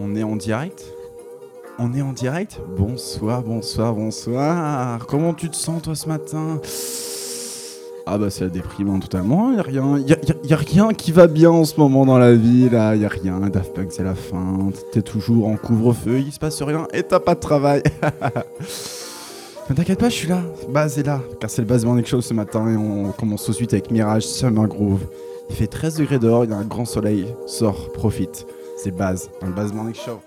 On est en direct On est en direct Bonsoir, bonsoir, bonsoir. Comment tu te sens toi ce matin? Ah bah c'est hein, totalement. Y a rien, a, y a- rien qui va bien en ce moment dans la vie là. Y a rien. Daft Punk c'est la fin. T'es toujours en couvre-feu. Il se passe rien et t'as pas de travail. Mais t'inquiète pas, je suis là. Baz est là. Car c'est le Baz Morning Show ce matin et on commence tout de suite avec Mirage Summer Groove. Il fait 13 degrés dehors. Il y a un grand soleil. Sors, profite. C'est Baz le Baz Morning Show.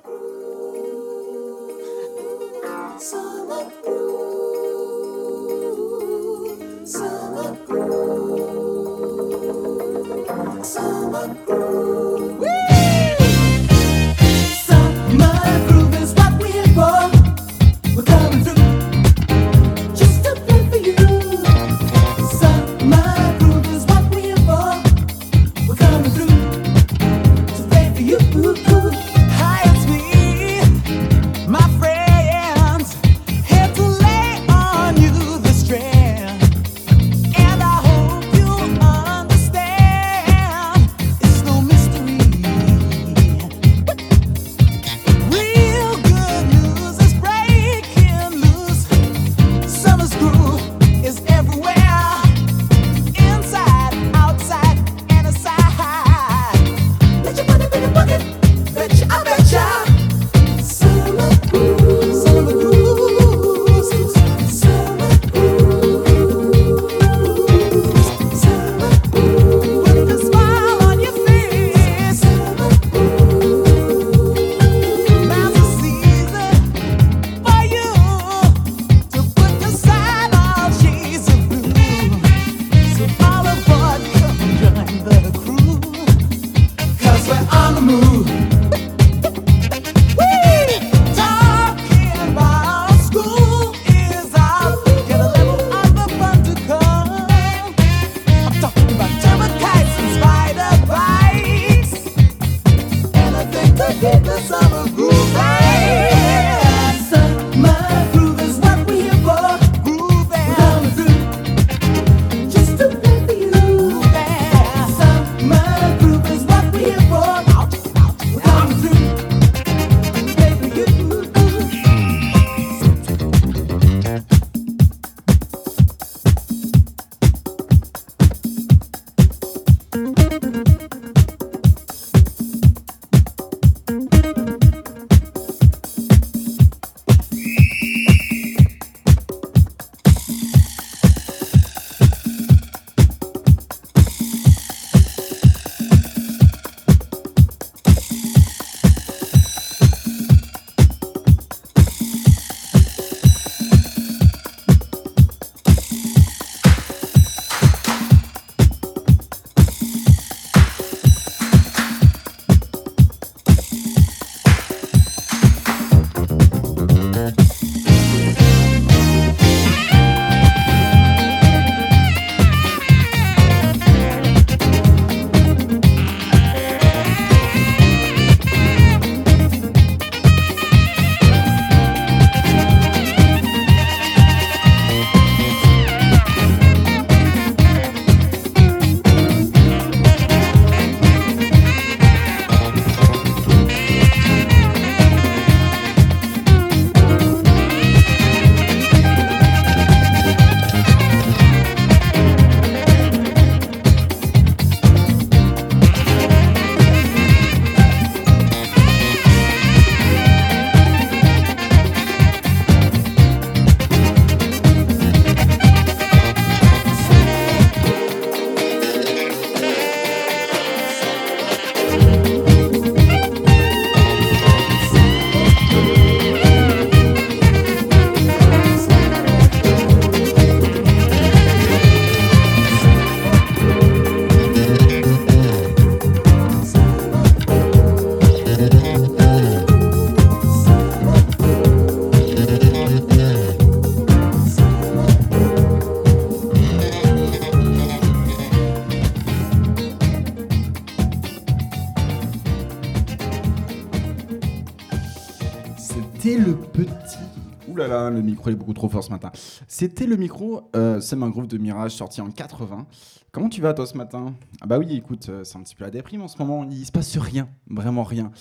Mm-hmm. Le micro est beaucoup trop fort ce matin. C'était le micro euh, C'est un groupe de Mirage sorti en 80. Comment tu vas toi ce matin? Ah bah oui, écoute, euh, c'est un petit peu la déprime en ce moment. Il se passe rien, vraiment rien.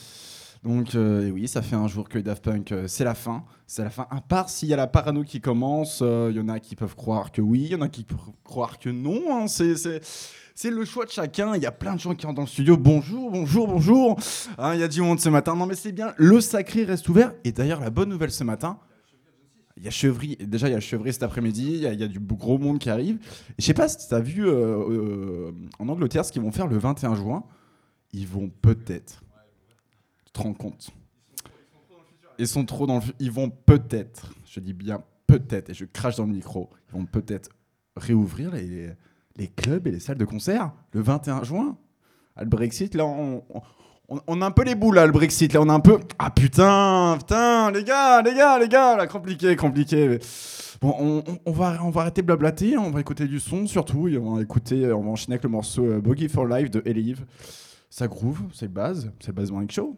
Donc euh, oui, ça fait un jour que Daft Punk, euh, c'est la fin. C'est la fin. À part s'il y a la parano qui commence, euh, il y en a qui peuvent croire que oui, il y en a qui peuvent croire que non. hein. C'est le choix de chacun. Il y a plein de gens qui rentrent dans le studio. Bonjour, bonjour, bonjour. Hein, Il y a du monde ce matin. Non mais c'est bien. Le sacré reste ouvert. Et d'ailleurs, la bonne nouvelle ce matin, il y a Chevry, déjà il y a Chevry cet après-midi, il y, a- du gros monde qui arrive. Je sais pas si tu as vu euh, euh, en Angleterre ce qu'ils vont faire le 21 juin. Ils vont peut-être. Tu te rends compte Ils sont trop dans le. fu- Ils vont peut-être, je dis bien peut-être, et je crache dans le micro, ils vont peut-être réouvrir les, clubs et les salles de concert le 21 juin. Ah, le Brexit, là, on- on- a un peu les boules, là, le Brexit. Là, on a un peu. Ah putain, putain, les gars, les gars, les gars, là, compliqué, compliqué. Bon, on, va, on va arrêter de blablater, on va écouter du son surtout, on va écouter, on va enchaîner avec le morceau euh, Boogie for Life de Elive. Ça groove, c'est base, c'est base Show.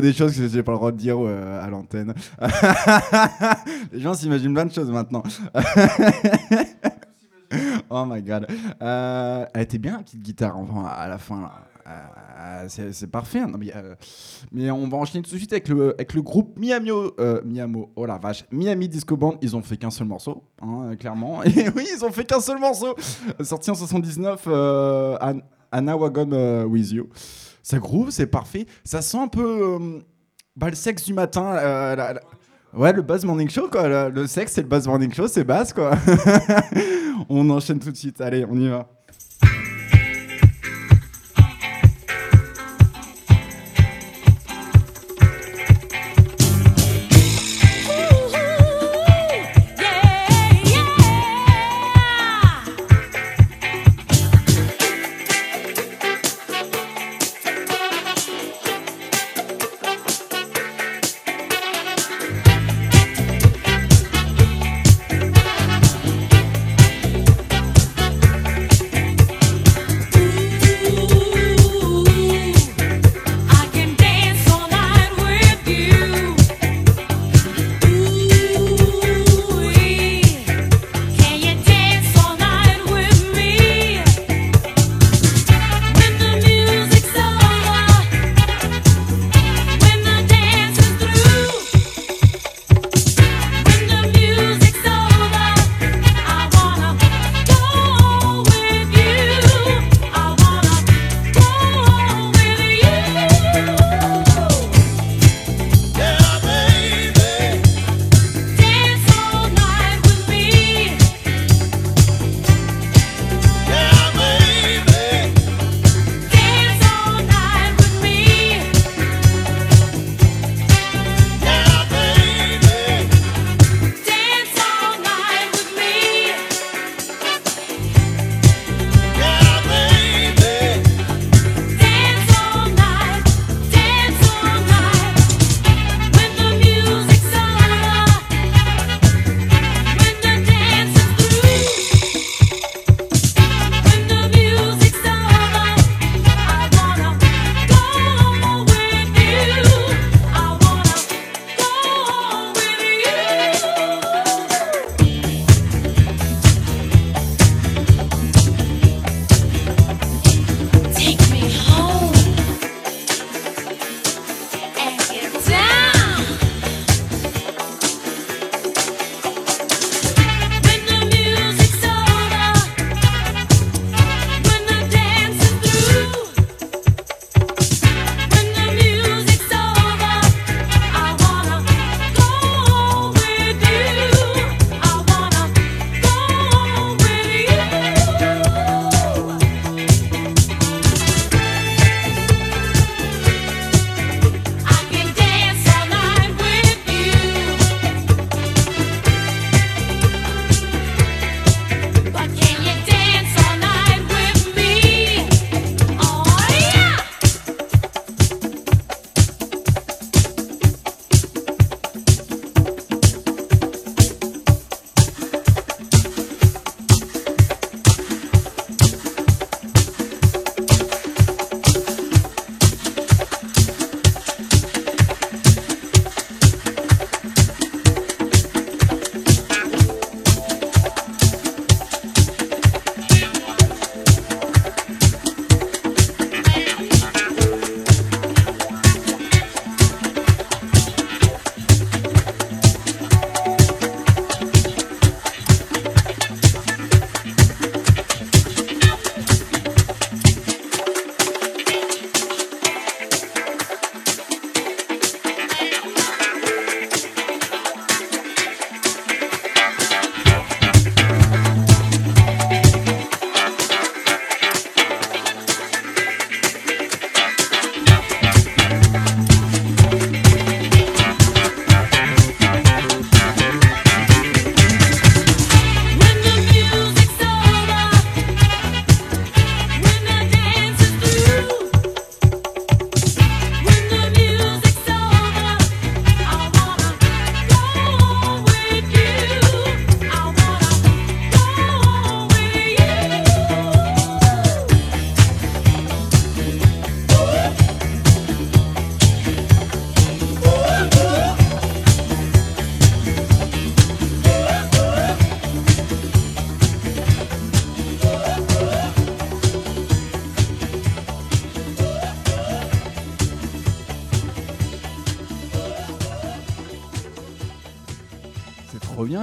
Des choses que j'ai pas le droit de dire euh, à l'antenne. Les gens s'imaginent plein de choses maintenant. oh my god. Euh, elle était bien la petite guitare enfin, à la fin. là. Euh, c'est parfait. Non, mais, mais on va enchaîner tout de suite avec le, avec le groupe Miami. euh, oh la vache. Miami Disco Band. Ils ont fait qu'un seul morceau, hein, clairement. Et oui, ils ont fait qu'un seul morceau. Sorti en 79, euh, An- Anna Wagon With You. Ça groove, c'est parfait. Ça sent un peu euh, bah, le sexe du matin. euh, Ouais, le Buzz Morning Show, quoi. Le, le sexe, c'est le Buzz Morning Show, c'est basse, quoi. on enchaîne tout de suite. Allez, on y va.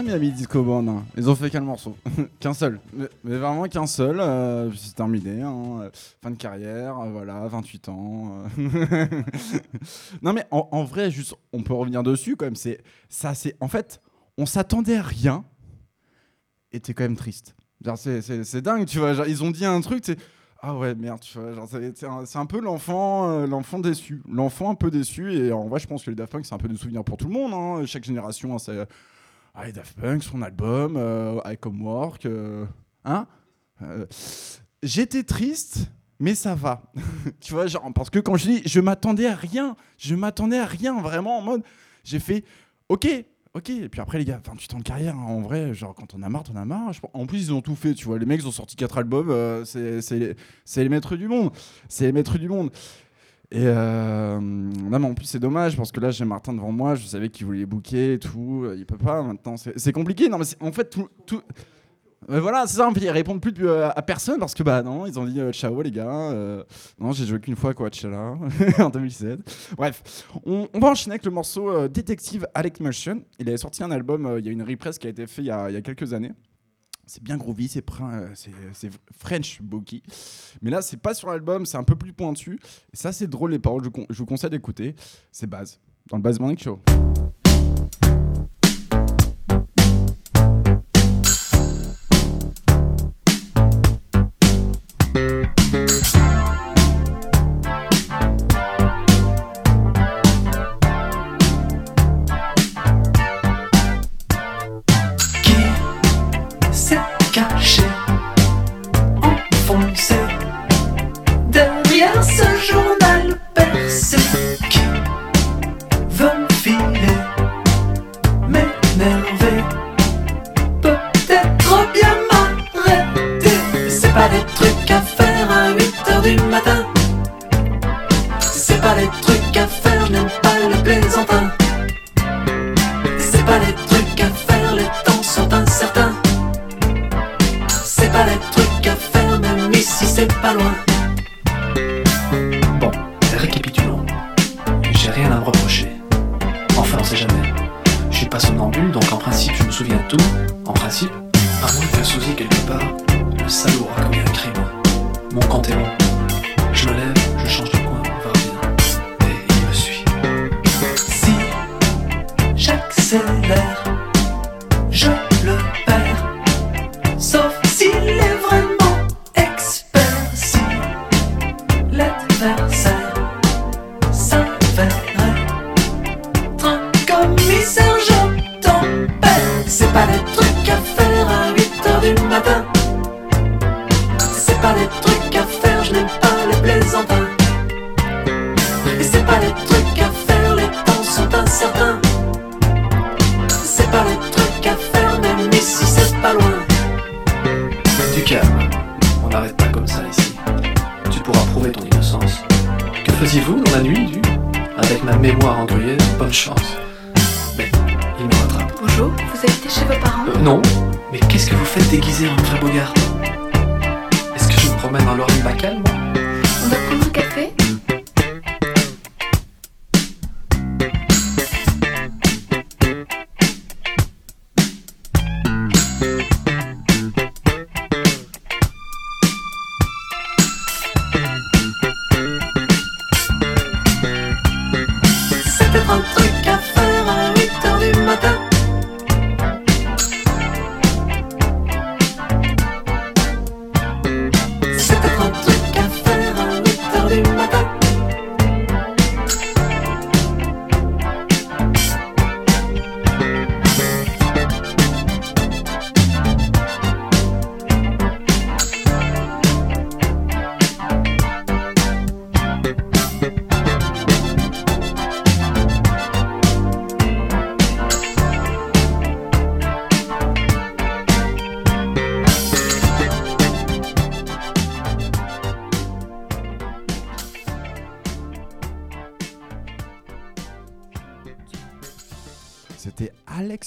Miami Disco Band. hein. Ils ont fait qu'un morceau, qu'un seul, mais, vraiment qu'un seul. euh, c'est terminé, hein, euh, fin de carrière, euh, voilà, 28 ans. non mais en, vrai, juste, on peut revenir dessus quand même. C'est ça, c'est en fait, on s'attendait à rien, et t'es quand même triste. C'est dingue, tu vois. Ils ont dit un truc, c'est ah ouais merde, C'est un, peu l'enfant, l'enfant déçu, l'enfant un peu déçu. Et en vrai, je pense que les Daft Punk c'est un peu des souvenirs pour tout le monde. hein. Chaque génération, hein, c'est ah, Daft Punk, son album, euh, I Come Work, euh, hein. Euh, J'étais triste. Mais ça va, tu vois, parce que quand je dis, je m'attendais à rien, je m'attendais à rien, vraiment en mode, j'ai fait, ok, ok, et puis après les gars, 28 ans de carrière, hein, en vrai, genre quand on a marre, on a marre. En plus, ils ont tout fait, tu vois, les mecs ils ont sorti 4 albums, c'est les maîtres du monde, c'est les maîtres du monde. Et euh, non, mais en plus, c'est dommage parce que là, j'ai Martin devant moi, je savais qu'il voulait booker et tout, euh, il peut pas maintenant, c'est compliqué. Non, mais en fait, tout. tout- Euh, voilà, c'est ça, ils répondent plus euh, à personne parce que bah non, ils ont dit euh, ciao les gars. euh, non, j'ai joué qu'une fois à Coachella en 2017. Bref, on, on va enchaîner avec le morceau Detective Alec Motion. Il avait sorti un album, il y a une reprise qui a été faite il y il y a quelques années. C'est bien groovy, c'est euh, c'est French bookie. Mais là, c'est pas sur l'album, c'est un peu plus pointu. Et ça, c'est drôle les paroles, je, vous conseille d'écouter. C'est base, dans le Base Morning Show.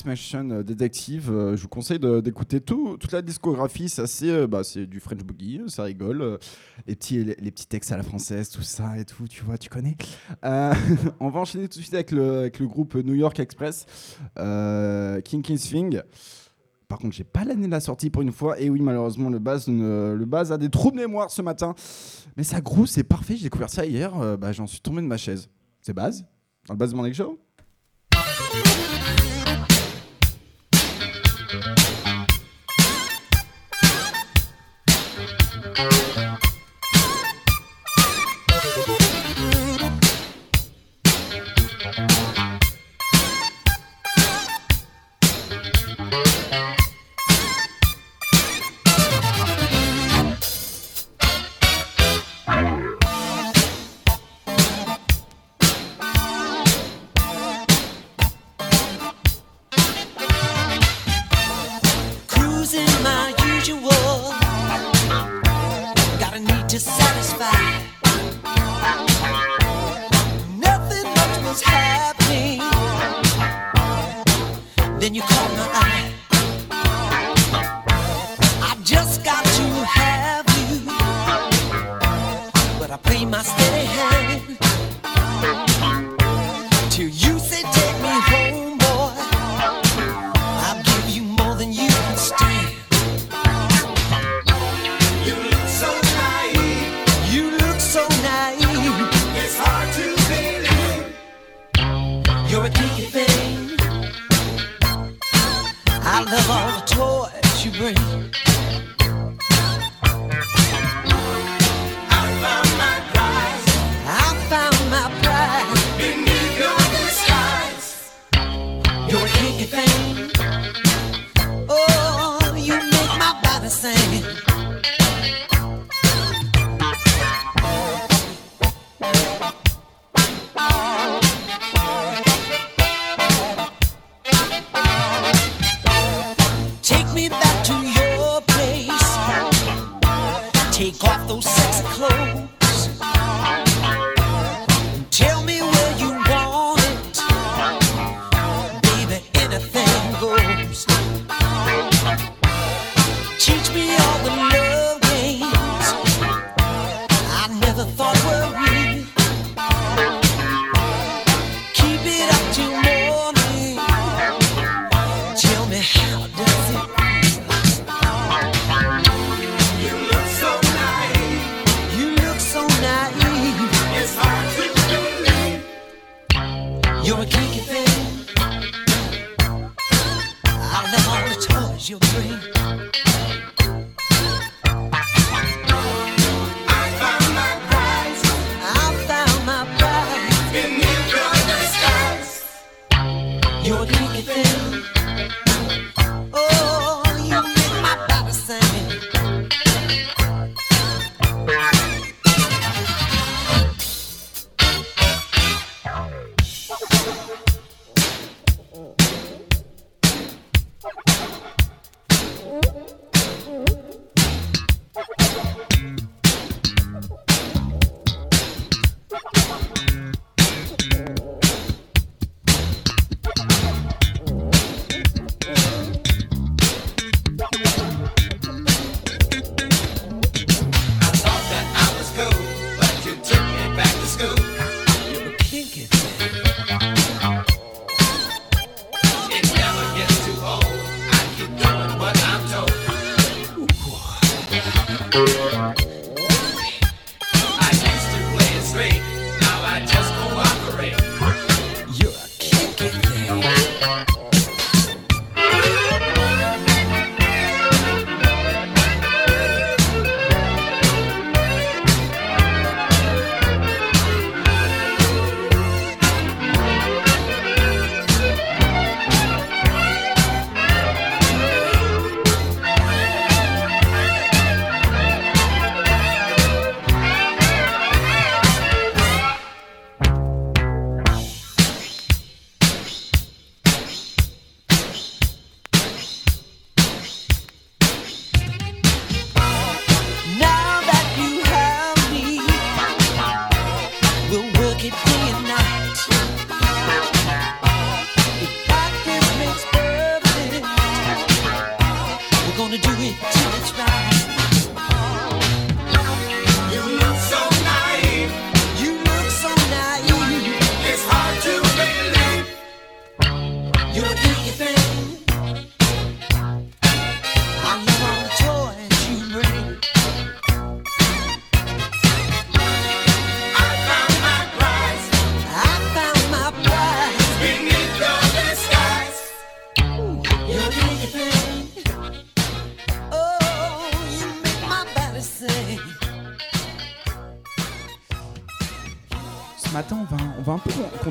Alex Machine euh, Detective. Euh, je vous conseille d'écouter tout, toute la discographie. C'est euh, bah, c'est du French Boogie, ça rigole. les, petits, les, petits textes à la française, tout ça et tout, tu vois, tu connais. Euh, on va enchaîner tout de suite avec le, avec le groupe New York Express, King King's Thing. Par contre, j'ai pas l'année de la sortie pour une fois. Et oui, malheureusement, le base, le base a des trous de mémoire ce matin. Mais ça groove, c'est parfait. J'ai découvert ça hier. bah, J'en suis tombé de ma chaise. C'est base Dans le base de Morning Show Música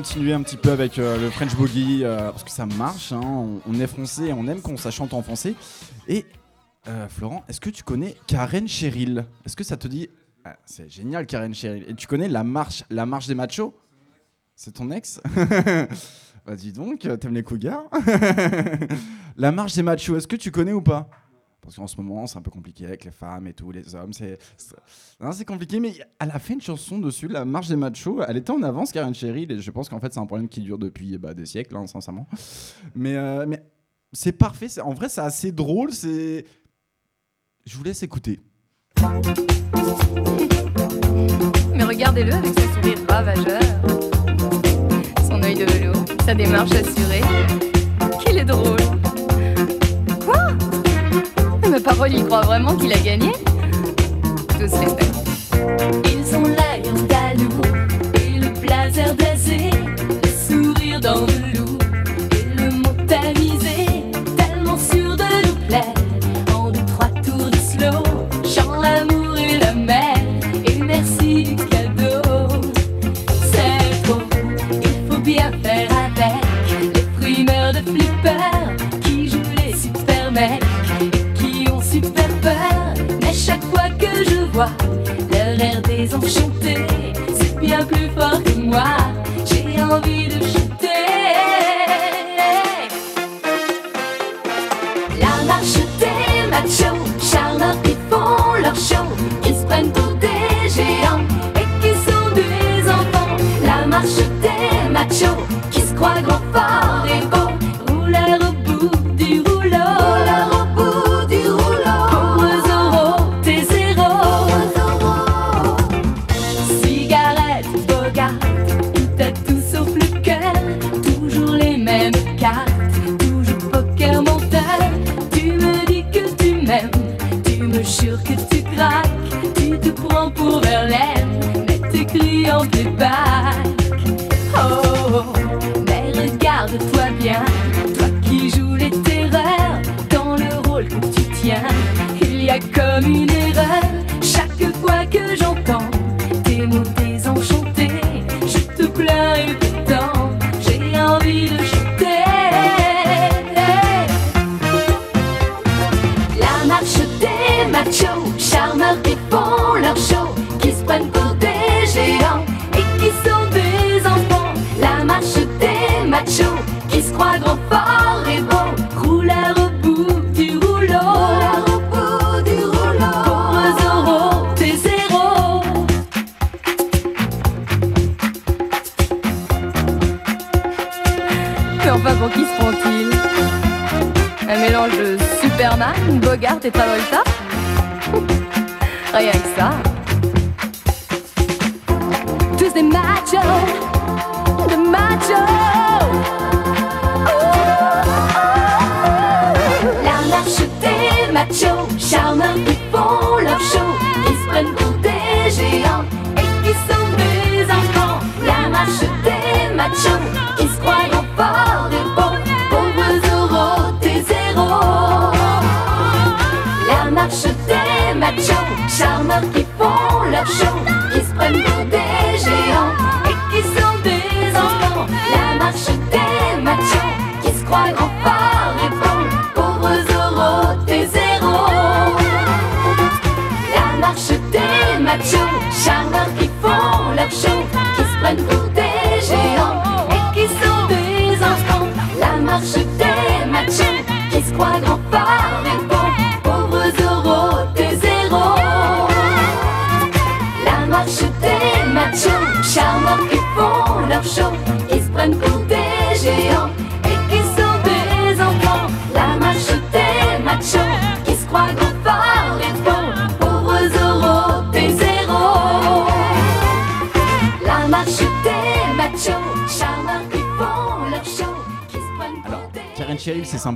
continuer un petit peu avec euh, le French Boogie, euh, parce que ça marche, hein, on, est français on aime qu'on ça chante en français. Et euh, Florent, est-ce que tu connais Karen Cheryl? Est-ce que ça te dit Ah, C'est génial Karen Cheryl. Et tu connais la marche, la marche des machos? C'est ton ex? Bah dis donc, t'aimes les cougars? La marche des machos, est-ce que tu connais ou pas? Parce qu'en ce moment, c'est un peu compliqué avec les femmes et tout, les hommes. C'est c'est- compliqué, mais elle a fait une chanson dessus, La marche des machos. Elle était en avance, Karen et je pense qu'en fait, c'est un problème qui dure depuis bah, des siècles, hein, sincèrement. Mais, euh, mais c'est parfait. En vrai, c'est assez drôle. Je vous laisse écouter. Mais regardez-le avec son sourire ravageur, son œil de velours, sa démarche assurée. Qu'il est drôle. Quoi Ma parole, il croit vraiment qu'il a gagné Tous faits. Ils ont l'œil en et le blazer blasé, fort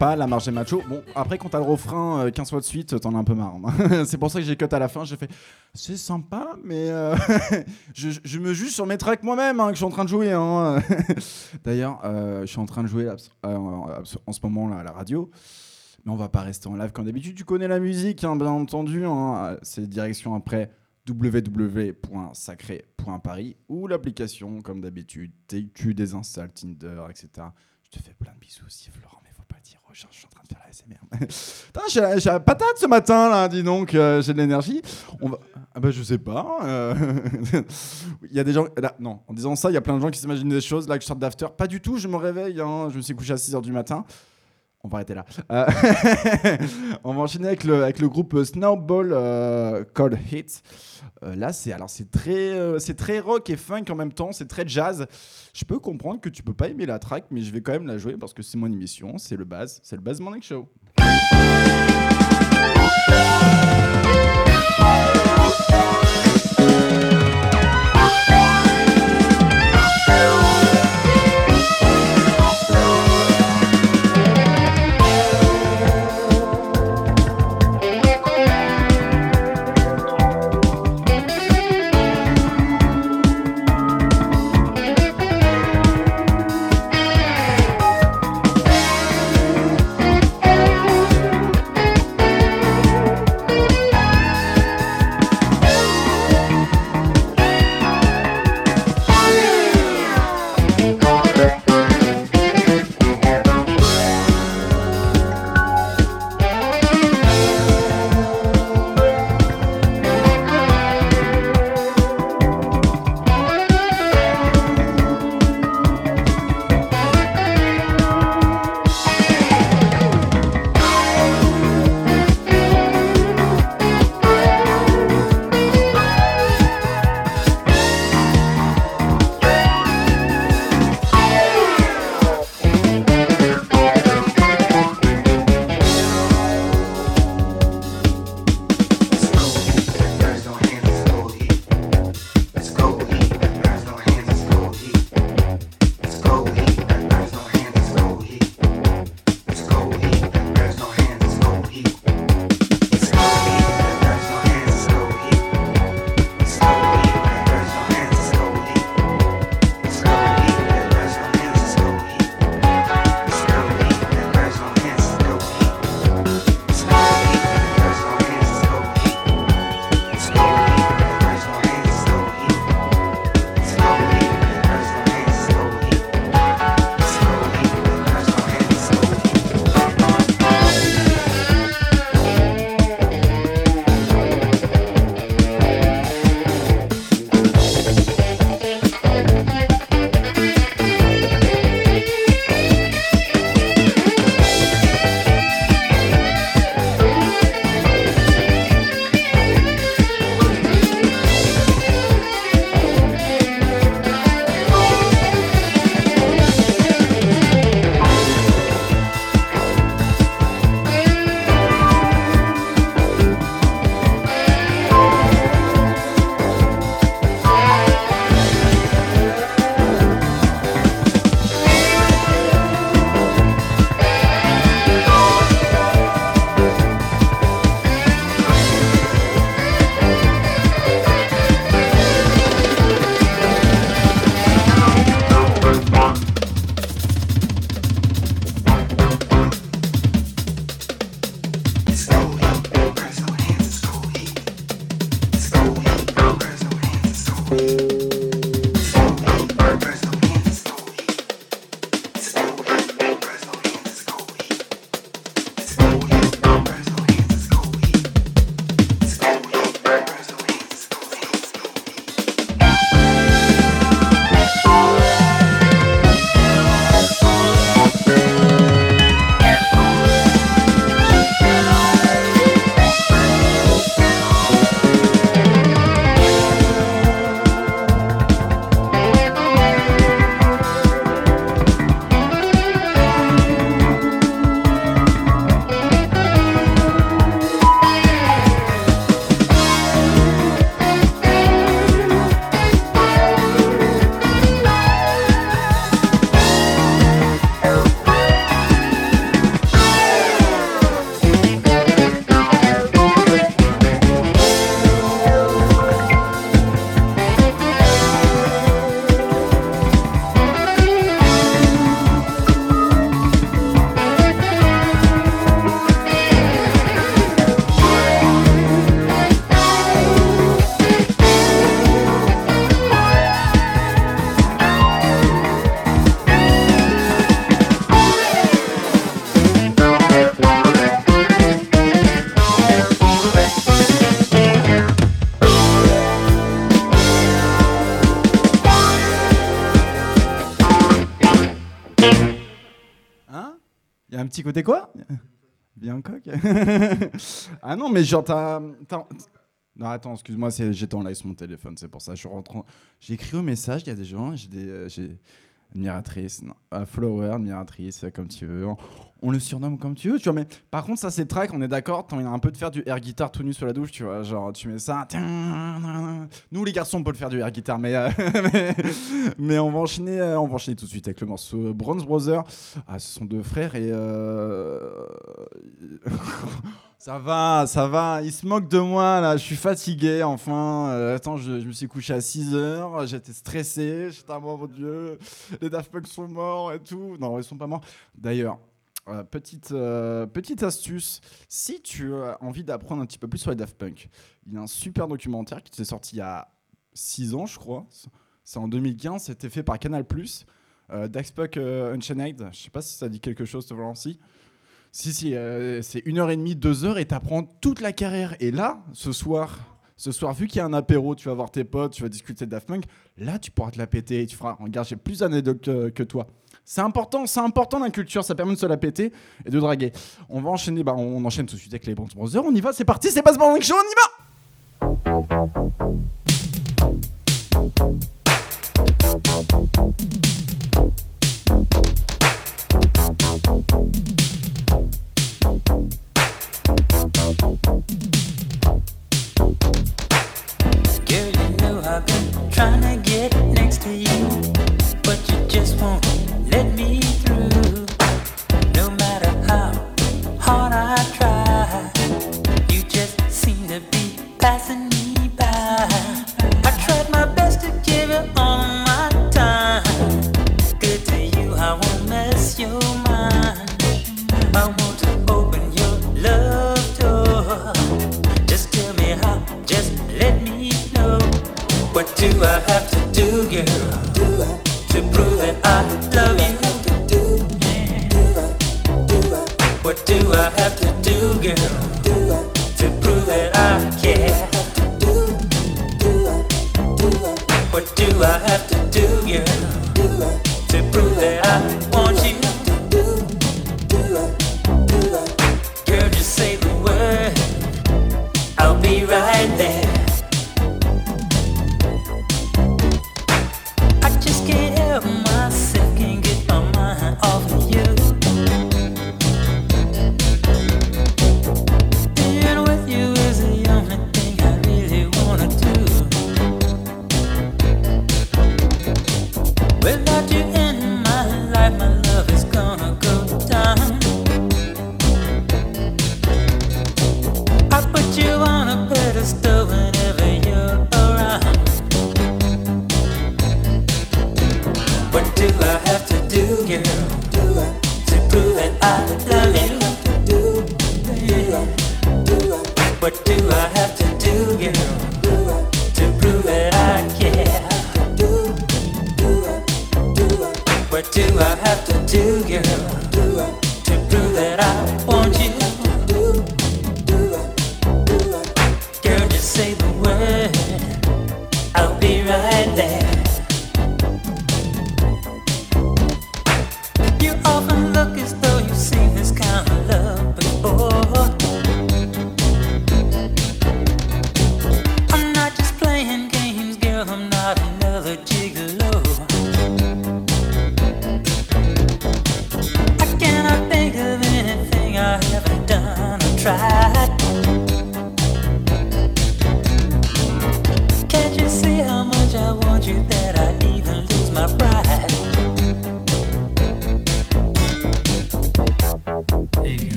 sympa, la marche des machos. Bon, après, quand t'as le refrain euh, 15 fois de suite, t'en as un peu marre. hein. c'est pour ça que j'ai cut à la fin. J'ai fait, c'est sympa, mais euh, je, me juge sur mes tracks moi-même hein, que je suis en train de jouer. hein. D'ailleurs, euh, je suis en train de jouer euh, en ce moment là, à la radio. Mais on va pas rester en live comme d'habitude. Tu connais la musique, bien entendu. C'est direction après www.sacré.paris ou l'application comme d'habitude. Tu désinstalles Tinder, etc. Je te fais plein de bisous aussi, Florent, mais faut pas le dire. Oh, je je suis en train de faire la SMR. Putain, j'ai la patate ce matin, là, dis donc, euh, j'ai de l'énergie. On va... Ah bah je sais pas. euh, Il y a des gens... Là, non, en disant ça, il y a plein de gens qui s'imaginent des choses, là, que je sorte d'after. Pas du tout, je me réveille, hein, je me suis couché à 6h du matin. On va arrêter là. Euh, on va enchaîner avec le, groupe Snowball euh, Cold Hit. Là, c'est alors c'est très, c'est très rock et funk en même temps, c'est très jazz. Je peux comprendre que tu peux pas aimer la track, mais je vais quand même la jouer parce que c'est mon émission, c'est le buzz, c'est le Buzz Morning Show. thank you petit côté quoi? Bien coq Ah non, mais genre, t'as. Non, attends, excuse-moi, j'étais en live sur mon téléphone, c'est pour ça. Je rentrant. J'ai au message, il y a des gens, j'ai des. euh, Admiratrice, non, euh, follower, admiratrice, comme tu veux. On, le surnomme comme tu veux, tu vois. Mais par contre, ça, c'est track, on est d'accord. T'as envie un peu de faire du air guitar tout nu sous la douche, tu vois. Genre, tu mets ça. Nous, les garçons, on peut le faire du air guitar, mais, euh, mais, mais on, va enchaîner, euh, on va enchaîner tout de suite avec le morceau Bronze Brother. Ah, ce sont deux frères et. euh, ça va, ça va. Ils se moquent de moi là. Je suis fatigué enfin. Attends, je, me suis couché à 6 heures. J'étais stressé. J'étais à mon Dieu. Les Daft Punk sont morts et tout. Non, ils sont pas morts. D'ailleurs, euh, petite, euh, petite astuce. Si tu as envie d'apprendre un petit peu plus sur les Daft Punk, il y a un super documentaire qui s'est sorti il y a 6 ans, je crois. C'est en 2015. C'était fait par Canal+. Euh, Daft Punk euh, Unchained. Je sais pas si ça dit quelque chose, te Valency. Si, si, c'est une heure et demie, deux heures, et t'apprends toute la carrière. Et là, ce soir, ce soir, vu qu'il y a un apéro, tu vas voir tes potes, tu vas discuter de Daft Punk, là, tu pourras te la péter et tu feras, regarde, j'ai plus d'anecdotes que, que toi. C'est important, c'est important la culture, ça permet de se la péter et de draguer. On va enchaîner, bah, on enchaîne tout de suite avec les Bronze Brothers, on y va, c'est parti, c'est pas Morning Show, on y va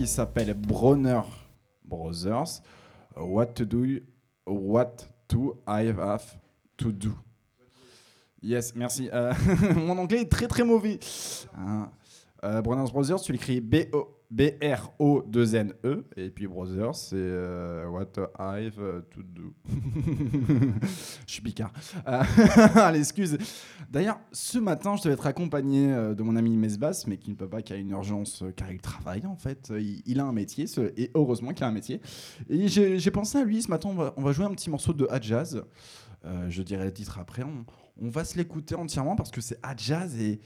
il s'appelle Bronner Brothers. What to do, what to I have to do. Yes, merci. Euh, mon anglais est très très mauvais. Hein. Euh, Bronner Brothers, tu l'écris B-O- B-R-O-2-N-E. Et puis Brothers, c'est euh, What I have to do. Je suis picard. Euh, allez, excuse. D'ailleurs, ce matin, je devais être accompagné euh, de mon ami Mesbas, mais qui ne peut pas, qui a une urgence, euh, car il travaille en fait. Euh, Il, a un métier, et heureusement qu'il a un métier. Et j'ai pensé à lui ce matin, on va, jouer un petit morceau de Hadjaz. Euh, je dirai le titre après. On, va se l'écouter entièrement parce que c'est Hadjaz et.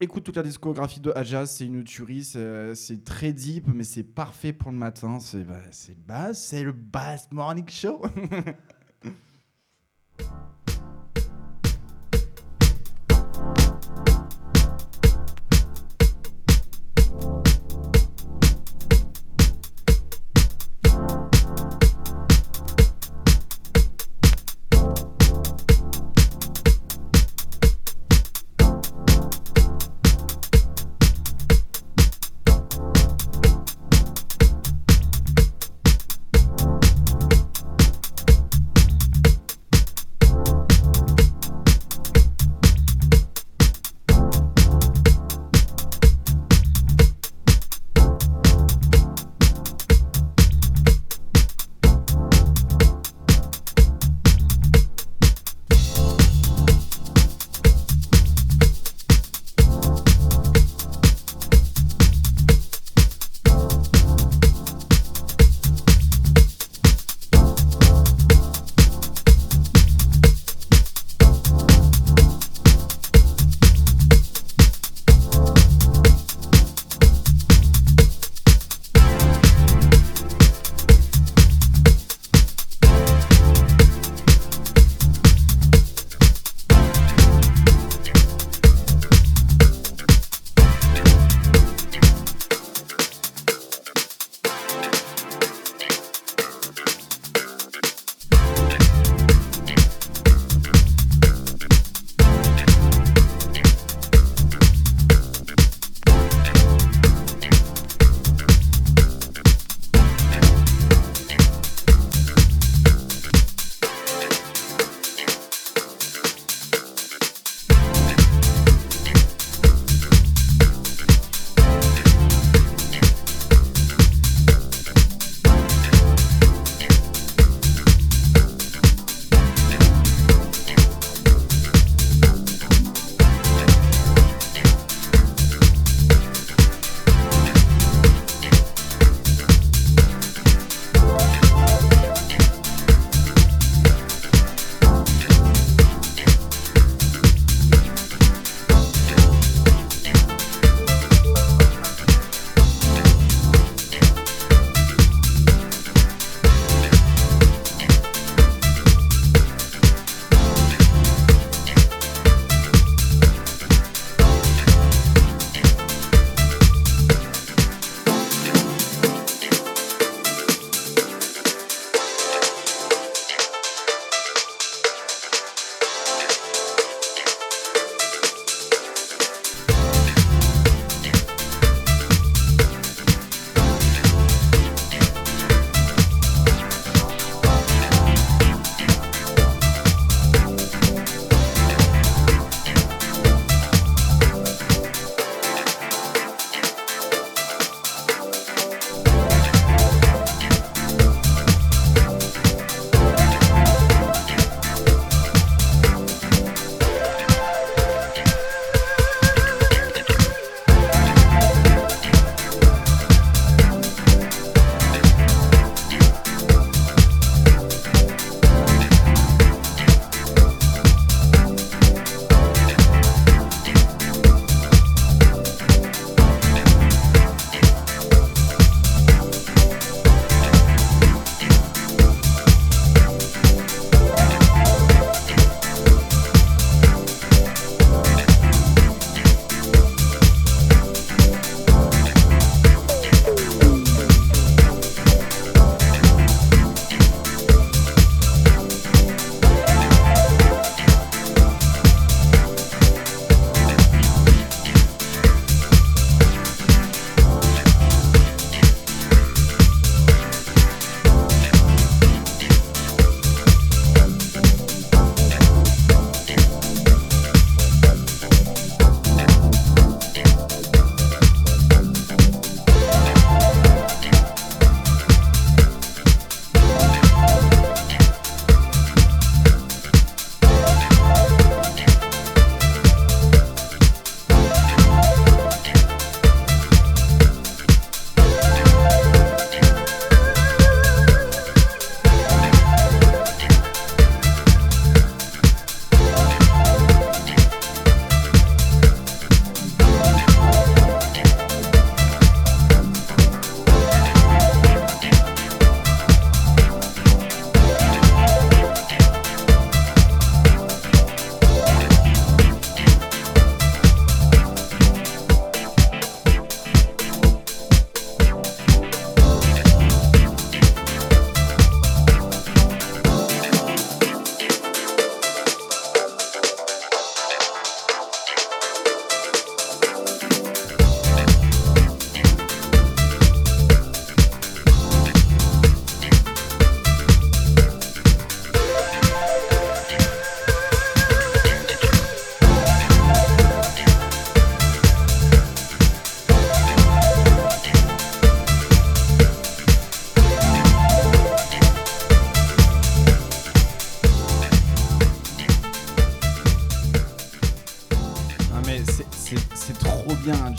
Écoute toute la discographie de Hadjaz, c'est une tuerie, c'est très deep, mais c'est parfait pour le matin. C'est bah, le Bass, c'est le Bass Morning Show.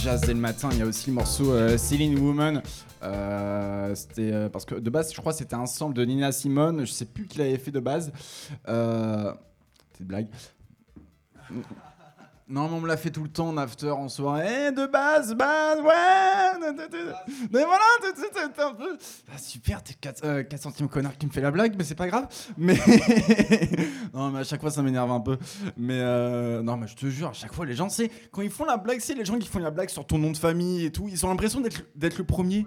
jazz dès le matin. Il y a aussi le morceau euh, Woman. Euh, c'était euh, parce que de base, je crois que c'était un sample de Nina Simone. Je sais plus qui l'avait fait de base. Euh, une blague. Non, mais on me l'a fait tout le temps en after, en soirée. Eh, de base, base, ouais. Mais voilà, t'es- t'es- t'es- t'es un peu. Ah, super, t'es 4, centimes connard qui me fait la blague, mais c'est pas grave. Mais. non, mais à chaque fois, ça m'énerve un peu. Mais euh, non, mais je te jure, à chaque fois, les gens, c'est. Quand ils font la blague, c'est les gens qui font la blague sur ton nom de famille et tout, ils ont l'impression d'être le premier.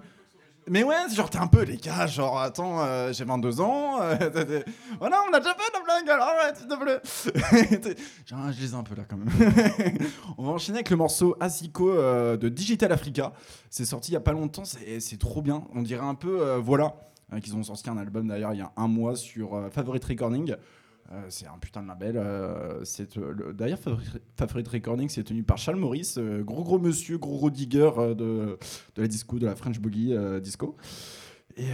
Mais ouais, genre t'es un peu les gars, genre attends, euh, j'ai 22 ans, euh, t'as- t'as- voilà, on a déjà fait la blague, alors ouais, s'il te plaît. T'es- genre, je les un peu là quand même. on va enchaîner avec le morceau Asiko euh, de Digital Africa. C'est sorti il y a pas longtemps, c'est trop bien. On dirait un peu, euh, voilà, qu'ils ont sorti un album d'ailleurs il y a un mois sur Favorite Recording. Euh, c'est un putain de label. euh, euh, le- D'ailleurs, Favorite, Recording, c'est tenu par Charles Maurice, euh, gros gros monsieur, gros gros digger euh, de, de la disco, de la French Boogie disco. Et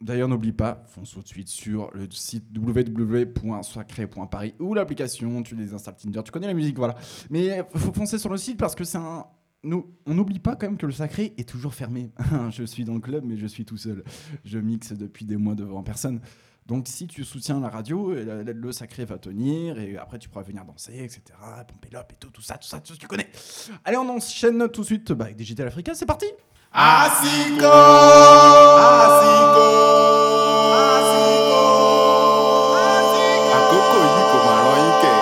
d'ailleurs, n'oublie pas, fonce tout de suite sur le site www.sacré.paris ou l'application, tu les installes Tinder, tu connais la musique, voilà. Mais il faut foncer sur le site parce que c'est un. Nous, on n'oublie pas quand même que le sacré est toujours fermé. je suis dans le club, mais je suis tout seul. Je mixe depuis des mois devant personne. Donc si tu soutiens la radio, le, le- le sacré va tenir et après tu pourras venir danser, etc. Pomper l'op et tout, tout ça, tout ça, tout ce que tu connais. Allez, on enchaîne tout de suite bah, avec Digital Africa, c'est parti rán yín kẹ̀.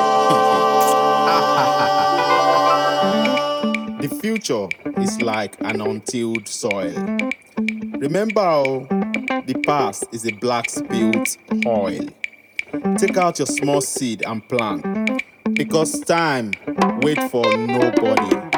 The future is like an untilled soil. Remember, oh, the past is a black spilt oil. Take out your small seed and plant, because time wait for nobody.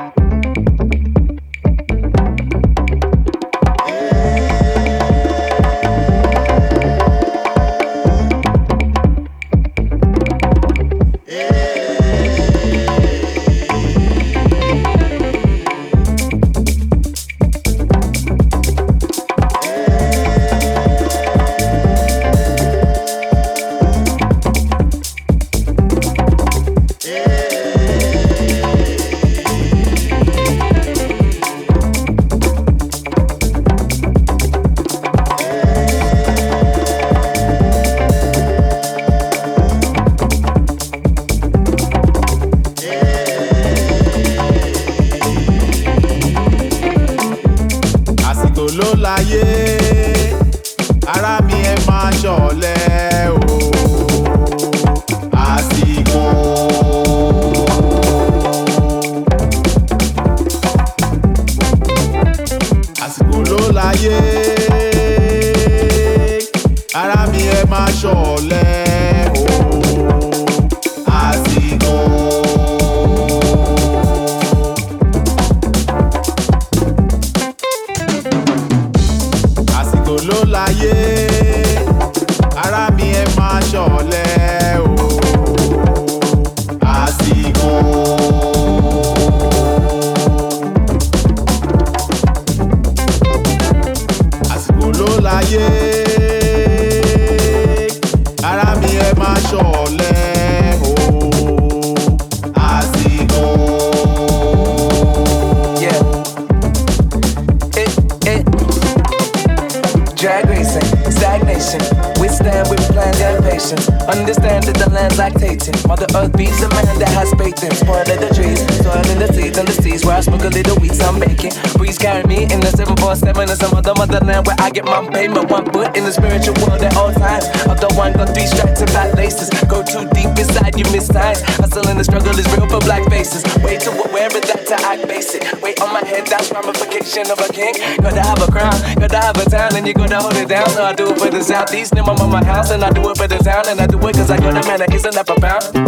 My payment. One foot in the spiritual world at all times. Other one got three stripes and black laces. Go too deep inside, you miss signs. Hustle and the struggle is real for black faces. Way to wear it, that to act basic. Weight on my head, that's ramification of a king. Gotta have a crown, gotta have a town, and you gotta hold it down. So I do it for the southeast, near my mama house, and I do it for the town, and I do it cause I got a man that isn't that profound.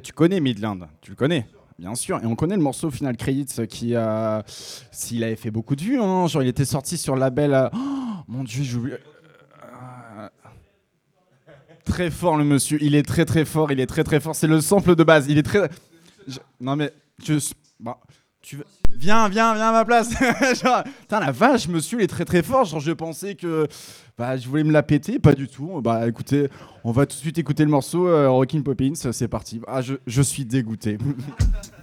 tu connais Midland, tu le connais Bien sûr, et on connaît le morceau Final Credits qui a. S'il avait fait beaucoup de vues, hein, genre il était sorti sur label. Euh, oh, mon dieu, j'oublie. Euh, très fort le monsieur, il est très très fort, il est très très fort. C'est le sample de base, il est très. Non mais. Bah, Viens, viens, viens à ma place. la vache, monsieur, il est très très fort. Genre, je pensais que bah, je voulais me la péter, pas du tout. Bah écoutez, on va tout de suite écouter le morceau euh, Rockin' Poppins, c'est parti. Ah, je suis dégoûté.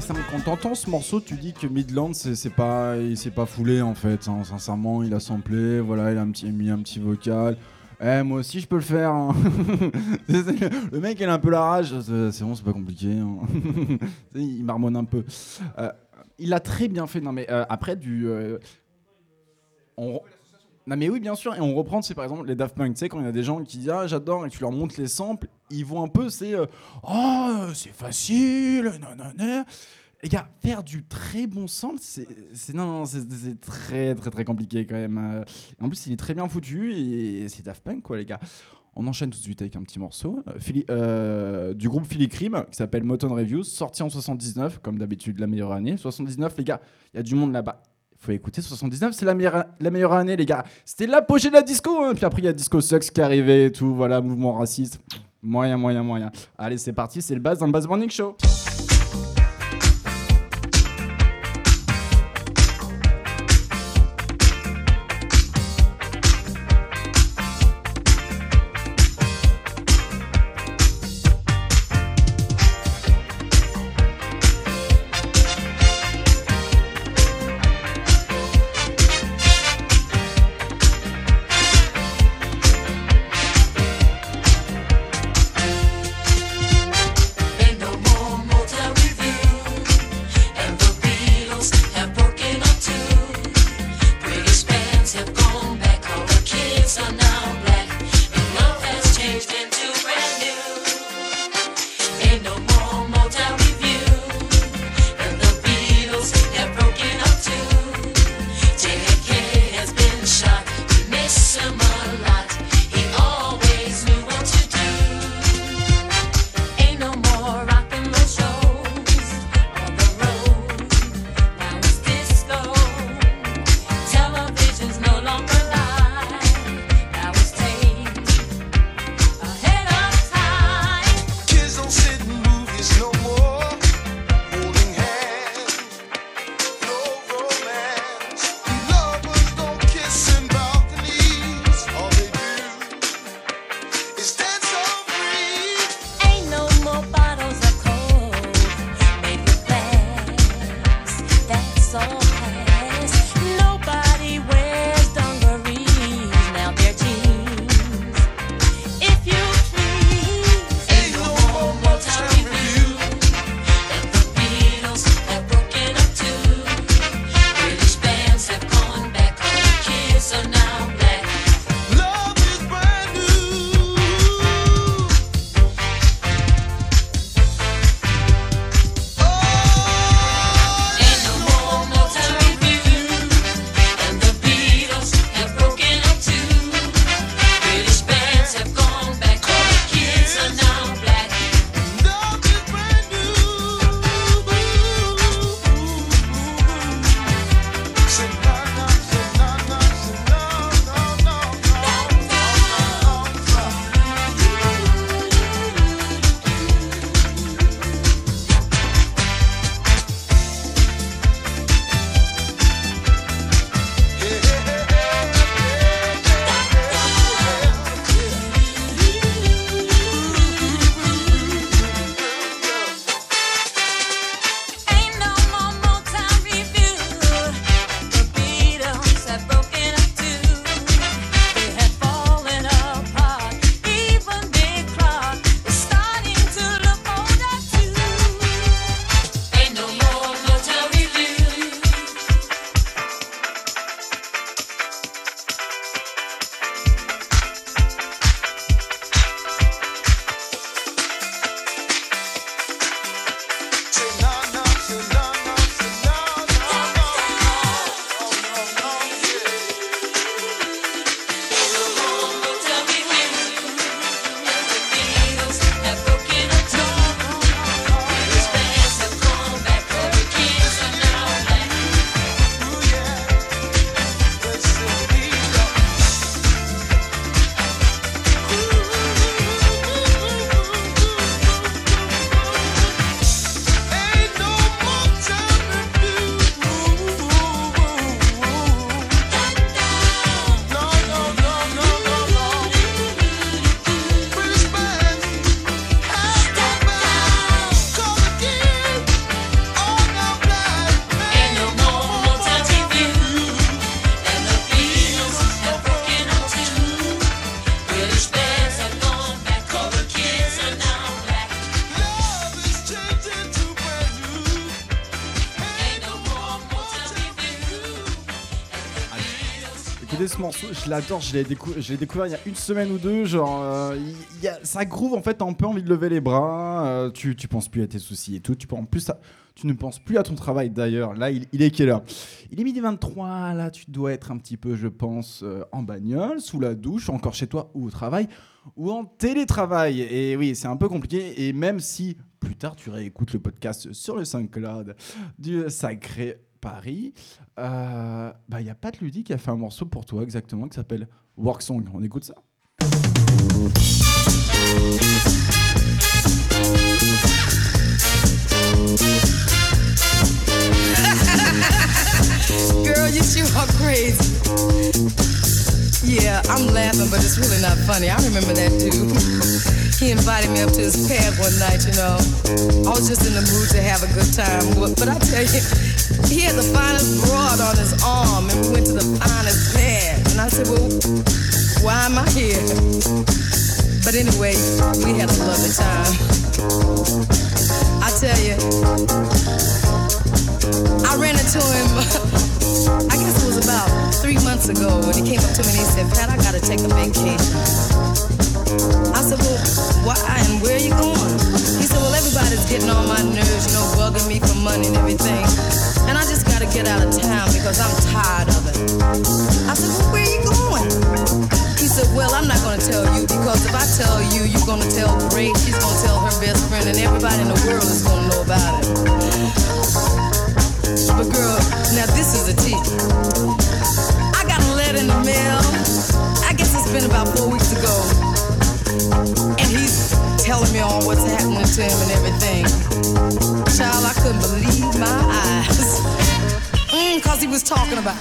simple. Quand t'entends ce morceau, tu dis que Midland, c'est pas, il s'est pas foulé en fait. hein. Sincèrement, il a samplé, voilà, il a mis un petit vocal. Eh, moi aussi, je peux le faire. hein. le mec, il a un peu la rage. C'est bon, c'est pas compliqué. hein. Il marmonne un peu. Euh, il a très bien fait. Non, mais euh, après, du. euh, on- Non mais oui bien sûr et on reprend c'est par exemple les Daft Punk tu sais quand il y a des gens qui disent ah j'adore et tu leur montres les samples ils vont un peu c'est oh c'est facile non non non les gars faire du très bon sample c'est non, non c'est très très très compliqué quand même euh. en plus il est très bien foutu et c'est Daft Punk quoi les gars on enchaîne tout de suite avec un petit morceau euh, du groupe Philly Cream qui s'appelle Moton Reviews sorti en 79 comme d'habitude la meilleure année 79 les gars il y a du monde là-bas faut écouter 79, c'est la meilleure, la meilleure année, les gars. C'était l'apogée de la disco. hein. Puis après, il y a Disco Sucks qui est arrivé et tout. Voilà, mouvement raciste. Moyen, moyen, moyen. Allez, c'est parti. C'est le buzz dans le Buzz Morning Show. Je l'adore, je l'ai découvert il y a une semaine ou deux, genre euh, ça groove en fait, t'as un peu envie de lever les bras, euh, tu, tu penses plus à tes soucis et tout, tu, en plus tu ne penses plus à ton travail d'ailleurs, là il, il est quelle heure? Il est midi 23, là tu dois être un petit peu je pense euh, en bagnole, sous la douche, encore chez toi ou au travail, ou en télétravail, et oui c'est un peu compliqué, et même si plus tard tu réécoutes le podcast sur le SoundCloud du Sacré Paris, euh, bah, il y a Pat Ludy qui a fait un morceau pour toi exactement qui s'appelle Work Song. On écoute ça Girl, you are crazy. Yeah, I'm laughing, but it's really not funny. I remember that dude. He invited me up to his pad one night, you know. I was just in the mood to have a good time. But I tell you, he had the finest broad on his arm, and we went to the finest pad. And I said, Well, why am I here? But anyway, we had a lovely time. I tell you, I ran into him, I guess it was about three months ago, when he came up to me and he said, Pat, I gotta take a vacation. I said, Well, why and where are you going? He said, Well, everybody's getting on my nerves, you know, bugging me for money and everything. Gotta get out of town because I'm tired of it. I said, Well, where are you going? He said, Well, I'm not gonna tell you because if I tell you, you're gonna tell Grace, she's gonna tell her best friend, and everybody in the world is gonna know about it. But girl, now this is a T. I got a letter in the mail. I guess it's been about four weeks ago. And he's telling me all what's happening to him and everything. He was talking about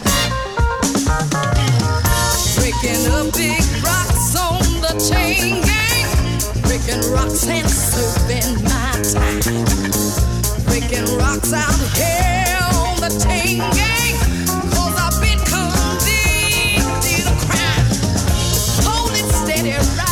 breaking up big rocks on the chain gang. Breaking rocks and serving my time breaking rocks out here on the chain gang. Cause I've been convicted of crime. Hold it steady right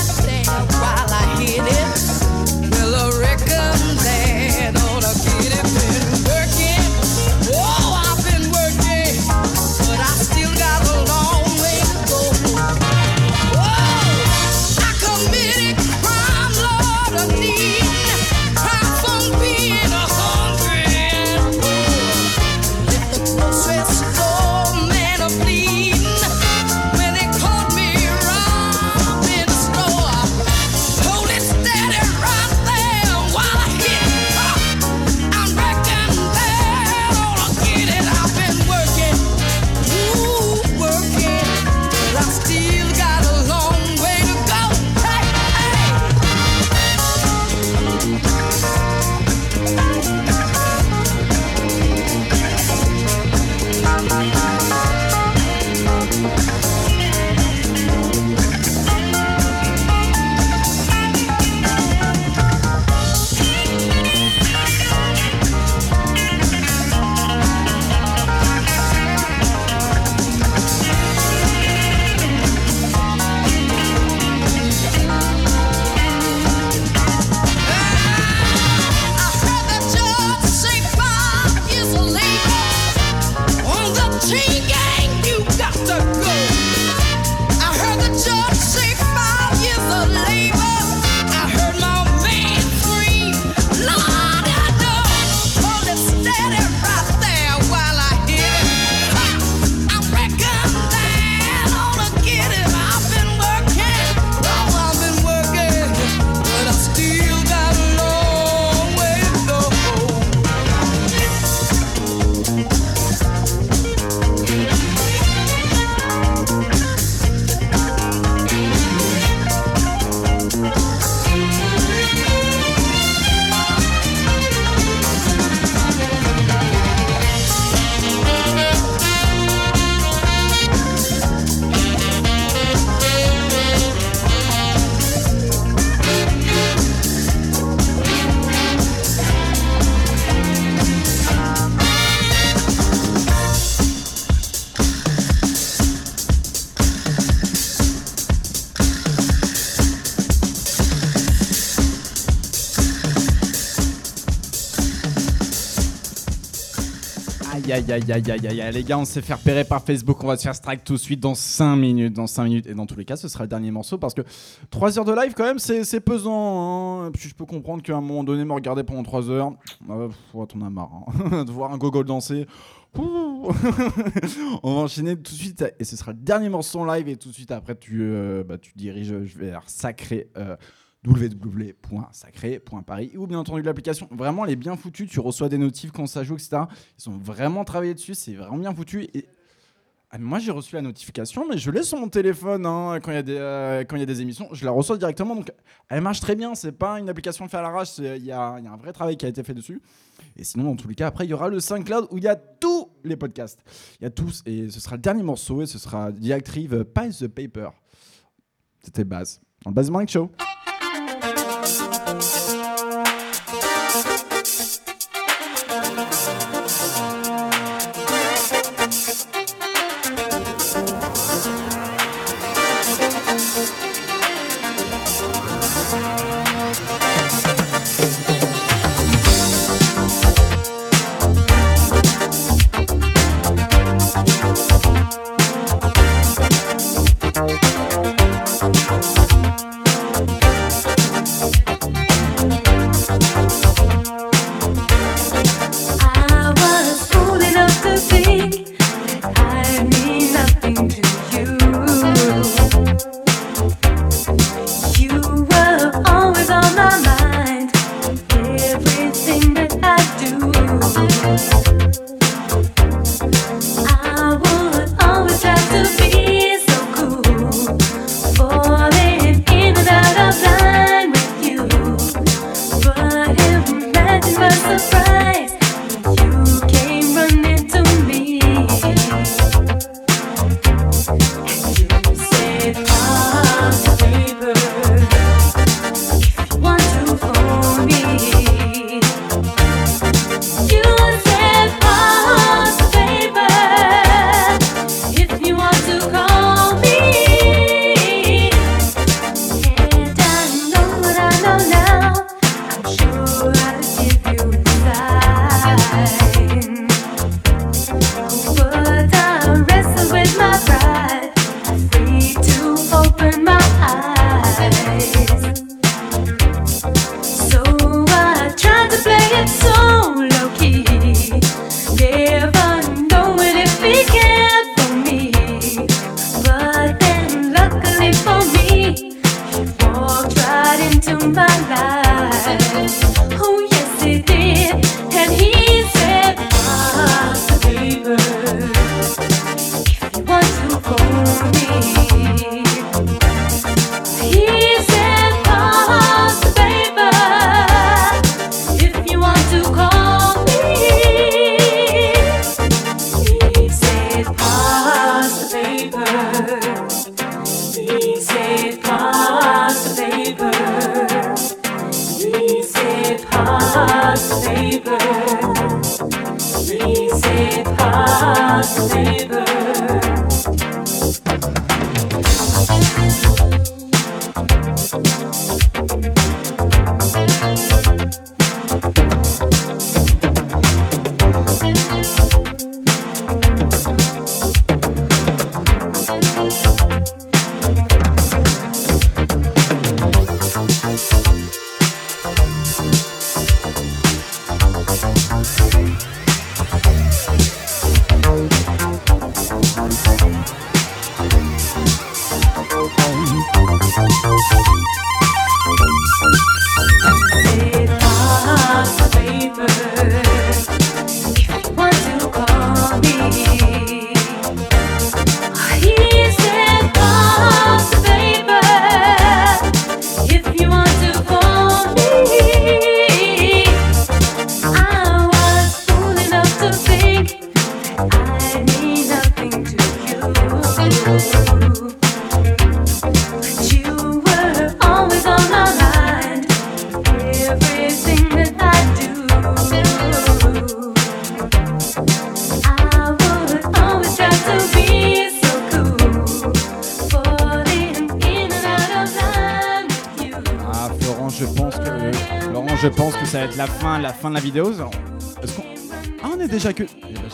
Aïe aïe aïe aïe aïe aïe les gars, on s'est fait repérer par Facebook, on va se faire strike tout de suite dans 5 minutes, dans 5 minutes, et dans tous les cas, ce sera le dernier morceau parce que 3 heures de live, quand même, c'est pesant. hein. Puis je peux comprendre qu'à un moment donné, me regarder pendant 3 heures, euh, t'en as marre. hein. de voir un gogol danser. On va enchaîner tout de suite, et ce sera le dernier morceau en live, et tout de suite après, tu, euh, bah, tu diriges vers Sacré. euh, www.sacré.paris ou bien entendu l'application vraiment elle est bien foutue tu reçois des notifs quand ça joue etc ils ont vraiment travaillé dessus c'est vraiment bien foutu. Et ah, moi j'ai reçu la notification mais je l'ai sur mon téléphone hein, quand il y a des euh, y a des émissions. Je la reçois directement donc elle marche très bien. C'est pas une application faite à l'arrache il y y a un vrai travail qui a été fait dessus. Et sinon dans tous les cas après il y aura le SoundCloud où il y a tous les podcasts. Il y a tous et ce sera le dernier morceau et ce sera Directive Pies the Paper. C'était base dans le Base Morning Show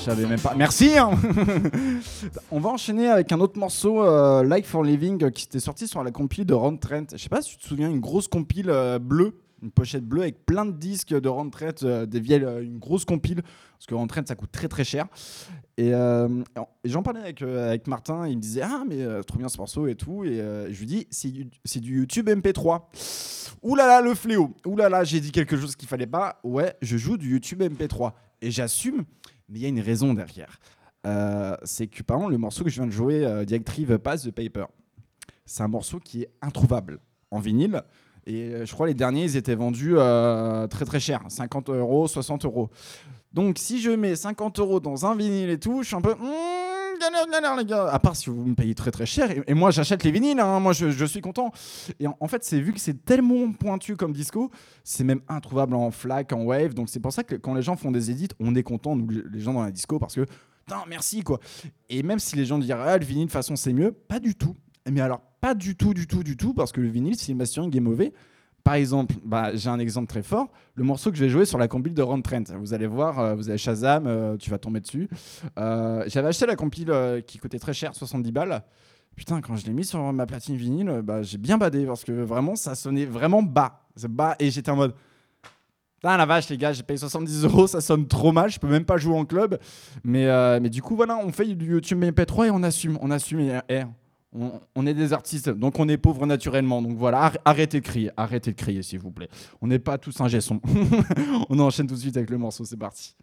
je savais même pas. Merci. hein. On va enchaîner avec un autre morceau, euh, Like for Living, euh, qui était sorti sur la compile de Ron Trent. Je sais pas si tu te souviens, une grosse compile euh, bleue, une pochette bleue avec plein de disques de Ron Trent, euh, des vieilles, une grosse compile, parce que Ron Trent ça coûte très très cher. Et, j'en parlais avec, avec Martin, il me disait ah mais trop bien ce morceau et tout, et je lui dis c'est du- c'est du YouTube MP3. Ouh là là le fléau, ouh là là j'ai dit quelque chose qu'il fallait pas. Ouais, je joue du YouTube MP3 et j'assume, mais il y a une raison derrière. Euh, c'est que par exemple le morceau que je viens de jouer, euh, Directive Pass the Paper, c'est un morceau qui est introuvable en vinyle. Et euh, je crois les derniers, ils étaient vendus euh, très très cher, 50 euros, 60 euros. Donc si je mets 50 euros dans un vinyle et tout, je suis un peu... Hmm, galère, galère, les gars. À part si vous me payez très très cher. Et, moi j'achète les vinyles, hein, moi je, suis content. Et en, fait, c'est vu que c'est tellement pointu comme disco, c'est même introuvable en FLAC, en wave. Donc c'est pour ça que quand les gens font des edits, on est content, nous les gens dans la disco, parce que... Putain, merci quoi. Et même si les gens diraient ah, le vinyle de façon c'est mieux, pas du tout. Mais alors pas du tout, du tout, du tout, parce que le vinyle si le mastering est mauvais. Par exemple, bah, j'ai un exemple très fort, le morceau que je vais jouer sur la compile de Ron Trent. Vous allez voir, euh, vous avez Shazam, euh, tu vas tomber dessus. Euh, J'avais acheté la compile qui coûtait très cher, 70 balles. Putain, quand je l'ai mis sur ma platine vinyle, bah, j'ai bien badé parce que vraiment ça sonnait vraiment bas. Bas et j'étais en mode. Putain, la vache, les gars, j'ai payé 70 euros, ça sonne trop mal, je peux même pas jouer en club. Mais, du coup, voilà, on fait du YouTube MP3 et on assume. On assume. Et, eh, on, est des artistes, donc on est pauvres naturellement. Donc voilà, arr- arrêtez de crier, arrêtez de crier, s'il vous plaît. On n'est pas tous un gesson. on enchaîne tout de suite avec le morceau, c'est parti.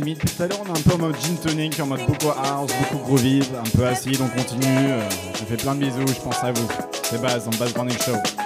Tout à l'heure, on est un peu en mode gin tonic, en mode beaucoup house, beaucoup groovy, un peu acide. On continue. Euh, Je fais plein de bisous. Je pense à vous. C'est dans le Bass Morning Show.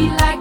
He liked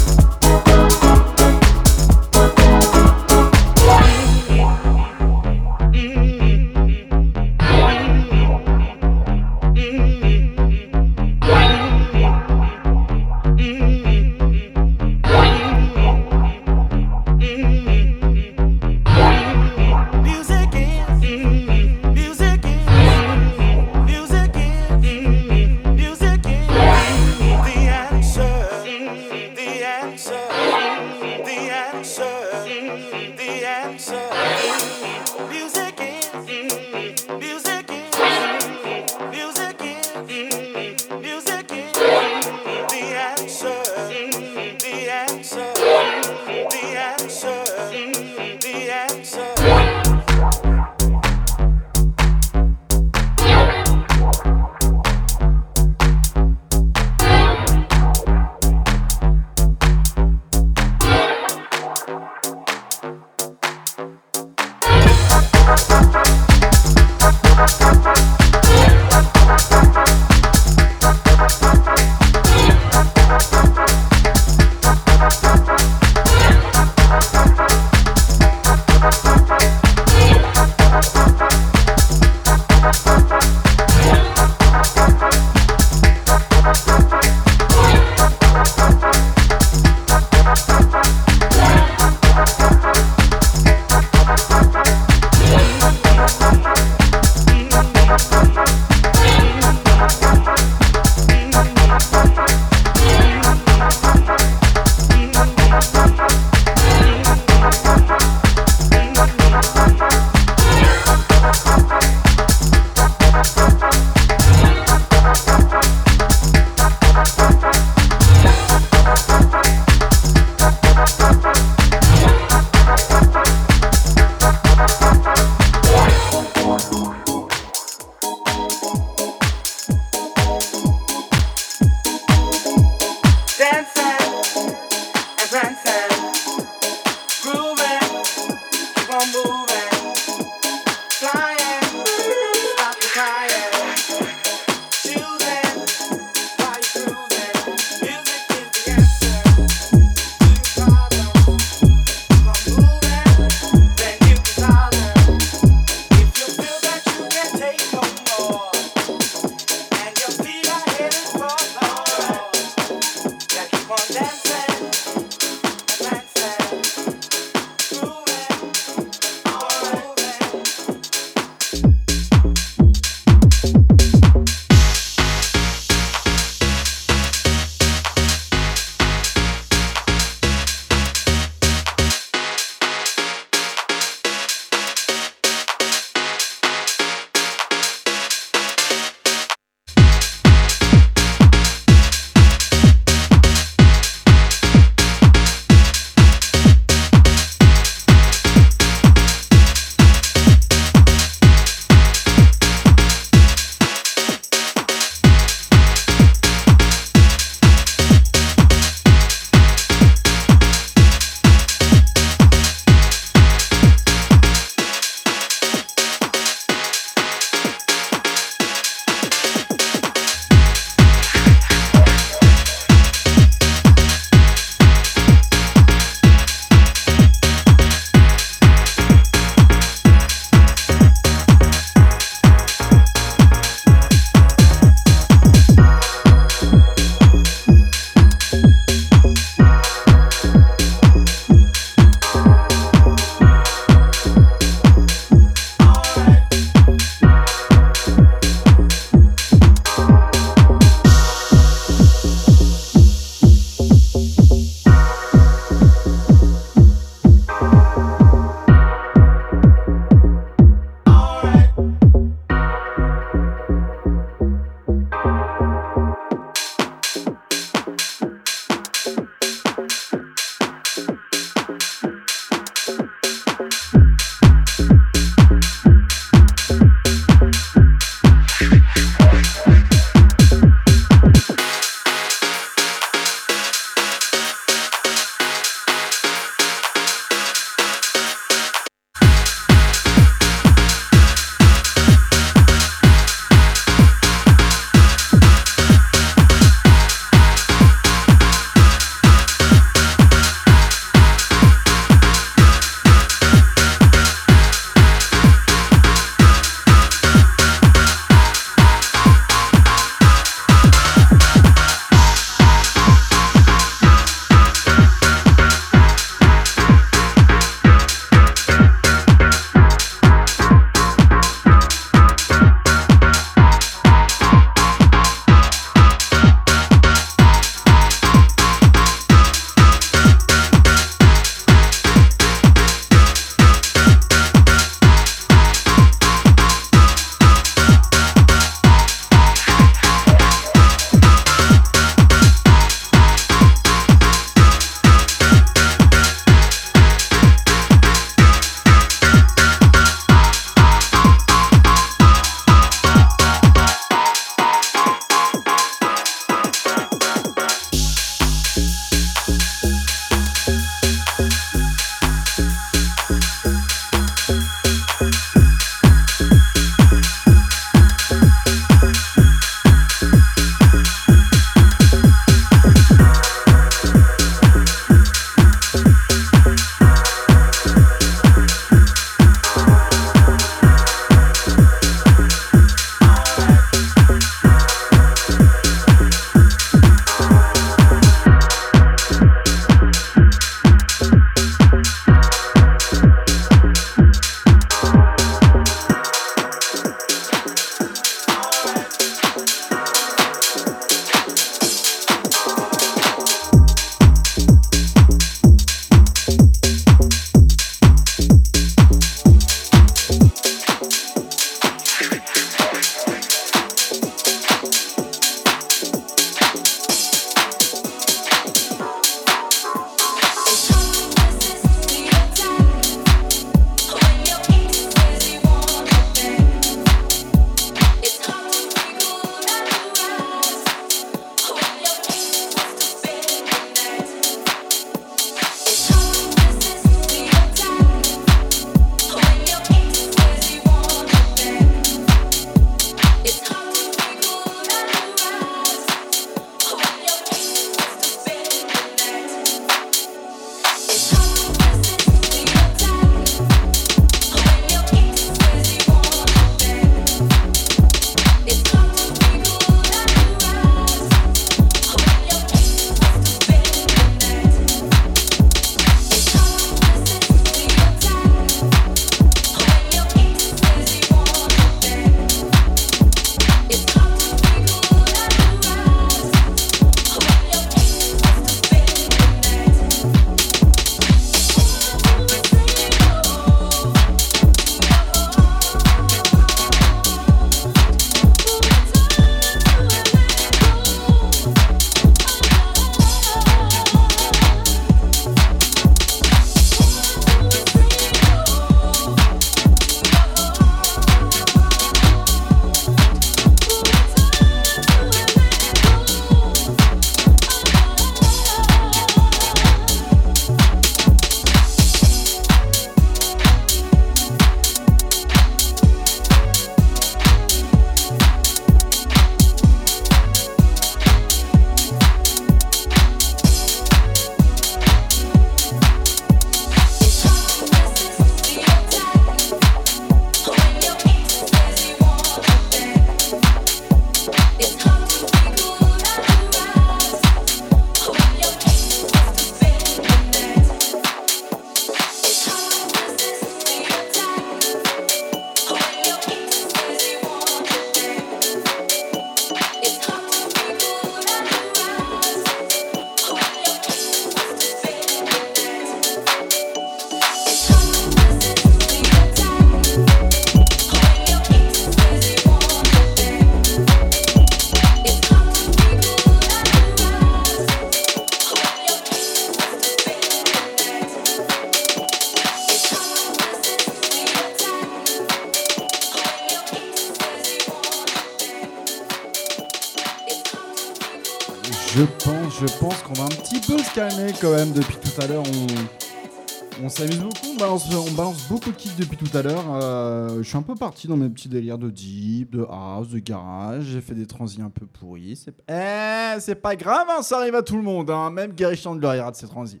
de kicks depuis tout à l'heure. Euh, je suis un peu parti dans mes petits délires de deep, de house, de garage. J'ai fait des transis un peu pourris. C'est eh, pas grave, hein, ça arrive à tout le monde. Hein. Même Gary Chandler il rate ses transis.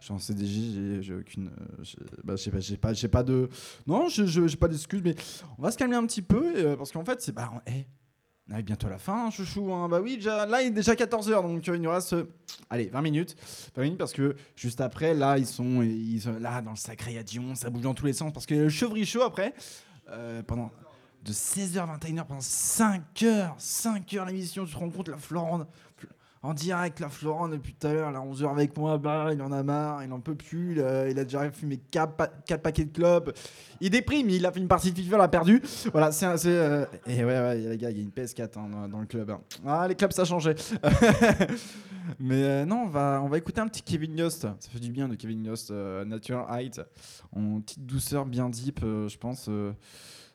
Je suis en CDJ, j'ai- aucune. euh, j'ai- bah, pas, pas, pas de. Non, j'ai pas d'excuses, mais on va se calmer un petit peu euh, parce qu'en fait, c'est. Bah, eh, arrive bientôt la fin, hein, chouchou. hein. Bah oui, là, il est déjà 14h, donc euh, il nous reste. euh, allez, 20 minutes. 20 minutes parce que juste après, là, ils sont, sont là dans le sacré à ça bouge dans tous les sens parce que le chevry chaud après, euh, pendant. De 16h à 21h pendant 5 heures, 5 heures l'émission, tu te rends compte, la Florence, en direct, la Florent depuis tout à l'heure, là, 11h avec moi, bah, il en a marre, il en peut plus, il a, déjà fumé 4, paquets de clopes. Il déprime, il a fait une partie de FIFA, il a perdu. Voilà, c'est. euh, et ouais, ouais, les gars, il y a une PS4 hein, dans, le club. hein. Ah, les clubs, ça a changé. Mais euh, non, on va, écouter un petit Kevin Yost. Ça fait du bien de Kevin Yost, euh, Natural Height. En petite douceur bien deep, euh, je pense. euh,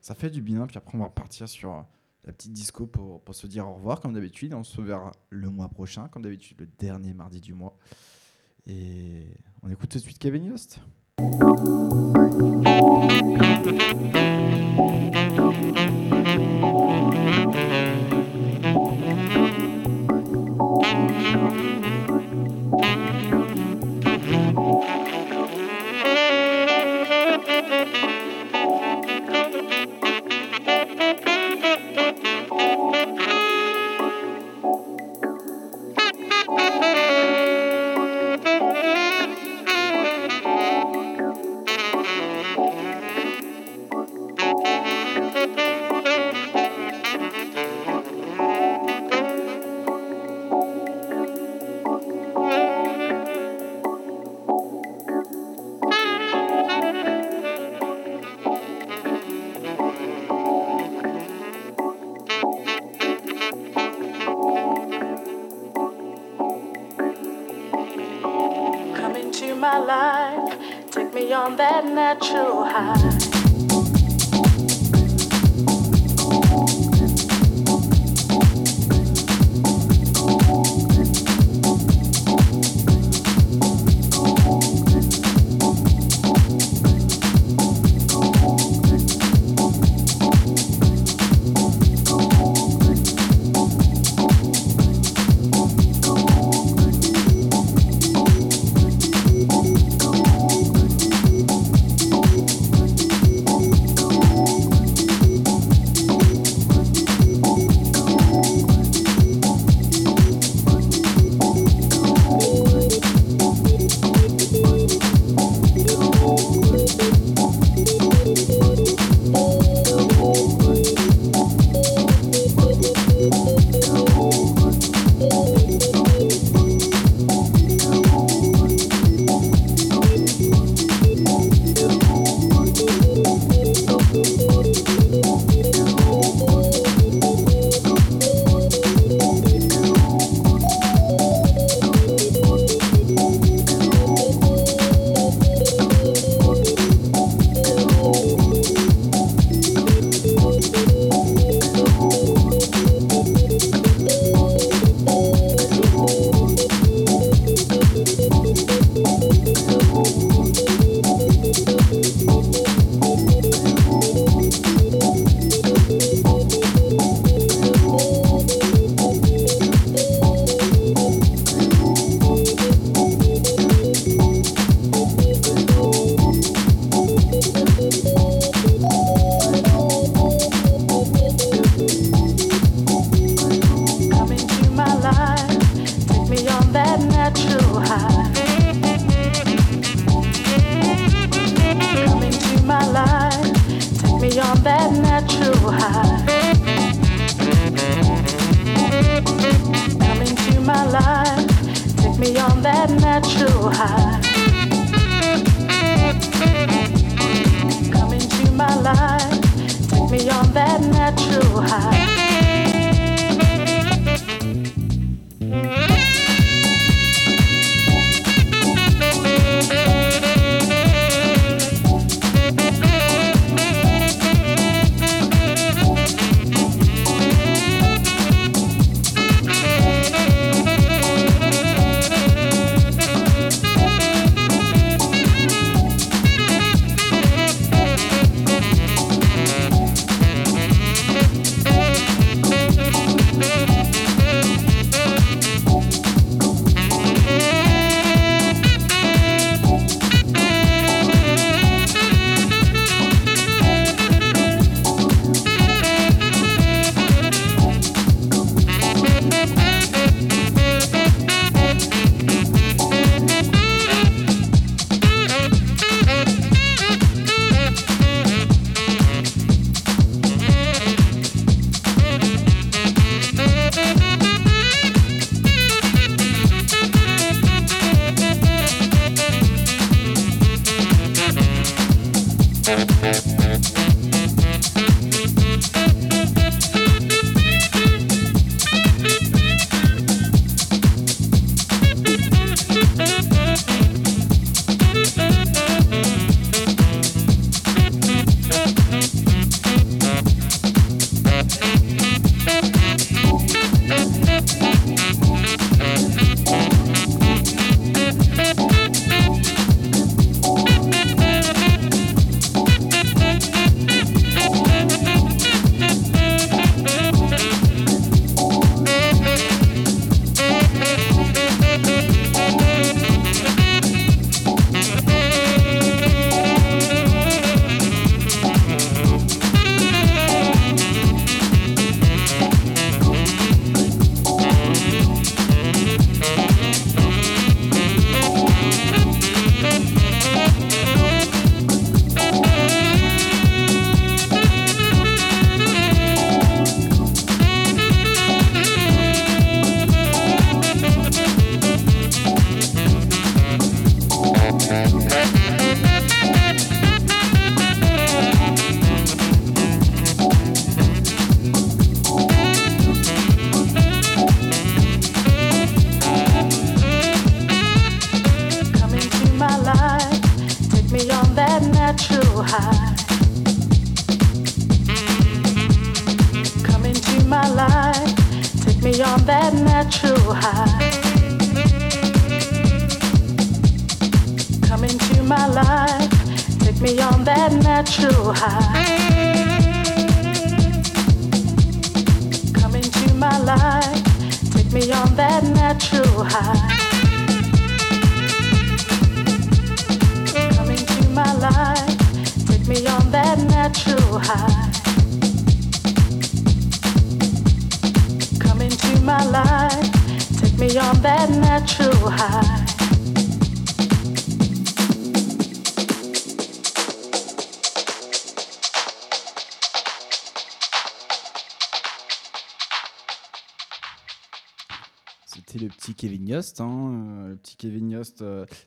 ça fait du bien. Puis après, on va repartir sur. La petite disco pour, pour se dire au revoir comme d'habitude. On se verra le mois prochain, comme d'habitude, le dernier mardi du mois. Et on écoute tout de suite Kevin Yost.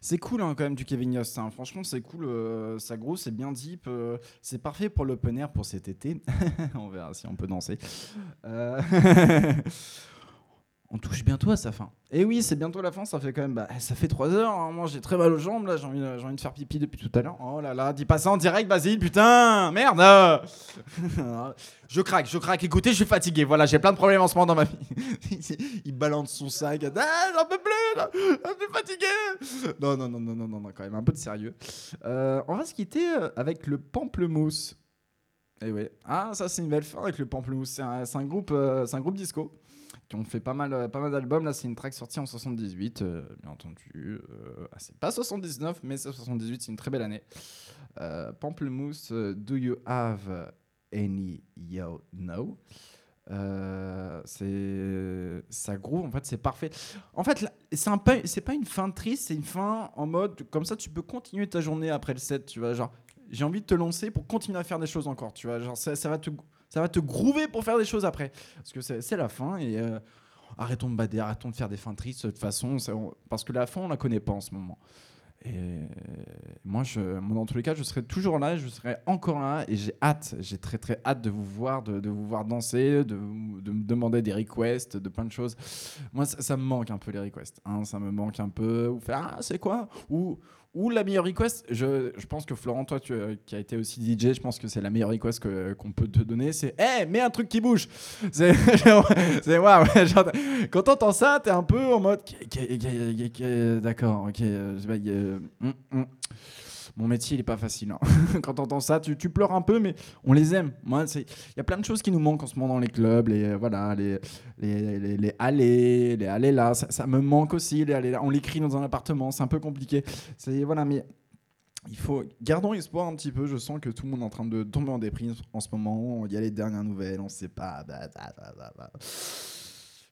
C'est cool hein, quand même du Kevin Yost. hein. Franchement, c'est cool. euh, ça gros, c'est bien deep. euh, c'est parfait pour l'open air pour cet été. on verra si on peut danser. On touche bientôt à sa fin. Et oui, c'est bientôt la fin. Ça fait quand même, bah, ça fait 3 heures. hein. Moi, j'ai très mal aux jambes là. J'ai envie, de- faire pipi depuis tout à l'heure. Oh là là, dis pas ça en direct, Basile. Putain, merde. je craque, je craque. Écoutez, je suis fatigué. Voilà, j'ai plein de problèmes en ce moment dans ma vie. Il balance son sac. Ah, j'en peux plus. là. Je suis fatigué. Non, non, non, non, non, non, non, quand même un peu de sérieux. Euh, on va se quitter euh, avec le pamplemousse. Et ouais. Ah, ça c'est une belle fin avec le pamplemousse. C'est un groupe, euh, c'est un groupe disco qui ont fait pas mal, euh, pas mal d'albums. Là, c'est une track sortie en 78, euh, bien entendu. Euh, ah, c'est pas 79, mais c'est 78. C'est une très belle année. Euh, pamplemousse, Do You Have Any You Know? C'est ça groove en fait c'est parfait en fait c'est un c'est pas une fin triste c'est une fin en mode comme ça tu peux continuer ta journée après le set tu vois genre j'ai envie de te lancer pour continuer à faire des choses encore tu vois genre ça va te ça va te groover pour faire des choses après parce que c'est la fin et euh, arrêtons de bader arrêtons de faire des fins tristes de toute façon parce que la fin on la connaît pas en ce moment et moi, je, moi, dans tous les cas, je serai toujours là, je serai encore là, et j'ai hâte, j'ai très très hâte de vous voir, de, vous voir danser, de, me demander des requests, de plein de choses. Moi, ça, ça me manque un peu les requests, hein, ça me manque un peu. Ou faire, ah, c'est quoi? Ou, ou la meilleure request, je, je pense que Florent, toi, tu, euh, qui a été aussi DJ, je pense que c'est la meilleure request que- qu'on peut te donner, c'est, hé, mets un truc qui bouge. C'est, genre, quand t'entends ça, t'es un peu en mode, d'accord, ok, euh, je Mon métier, il est pas facile. hein. Quand t'entends ça, tu, tu pleures un peu, mais on les aime. Moi, il y a plein de choses qui nous manquent en ce moment dans les clubs, les euh, voilà, les les, les, les allées, les allées là, ça, me manque aussi. Les là, on l'écrit dans un appartement, c'est un peu compliqué. Voilà, mais il faut gardons espoir un petit peu. Je sens que tout le monde est en train de tomber en déprime en ce moment. Il y a les dernières nouvelles, on sait pas. bah, bah, bah.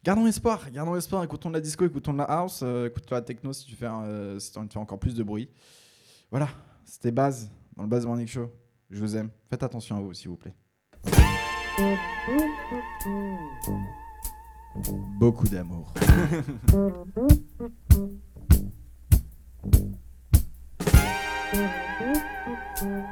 Gardons espoir, gardons espoir. Écoutons de la disco, écoutons de la house, euh, écoutons la techno si tu fais, euh, si de faire encore plus de bruit. Voilà, c'était Baz dans le Baz Morning Show. Je vous aime. Faites attention à vous, s'il vous plaît. Beaucoup d'amour.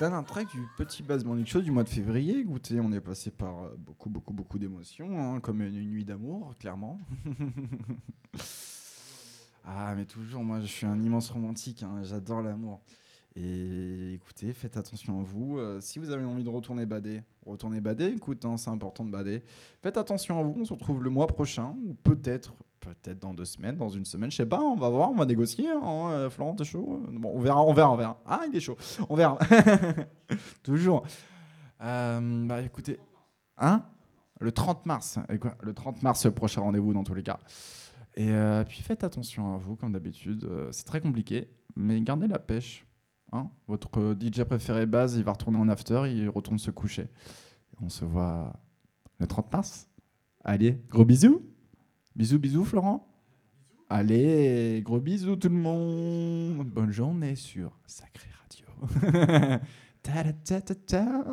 dernière track du petit Bass Morning Show du mois de février. Écoutez, on est passé par euh, beaucoup, beaucoup, beaucoup d'émotions, hein, comme une nuit d'amour, clairement. ah, mais toujours, moi, je suis un immense romantique. hein, J'adore l'amour. Et écoutez, faites attention à vous. Euh, si vous avez envie de retourner bader, retournez bader. Écoute, hein, c'est important de bader. Faites attention à vous. On se retrouve le mois prochain, ou peut-être, peut-être dans deux semaines, dans une semaine. Je sais pas. On va voir. On va négocier. Hein, euh, Florent, t'es chaud Bon, on verra. On verra. On verra. Ah, il est chaud. On verra. Toujours. Euh, bah écoutez, hein Le 30 mars. Le 30 mars, le prochain rendez-vous dans tous les cas. Et euh, puis faites attention à vous, comme d'habitude. Euh, c'est très compliqué, mais gardez la pêche. Hein Votre euh, DJ préféré base, il va retourner en after, il retourne se coucher. On se voit le 30 mars. Allez, gros bisous. Bisous, bisous, Florent. Allez, gros bisous tout le monde. Bonne journée sur Sacré Radio. ta ta ta ta.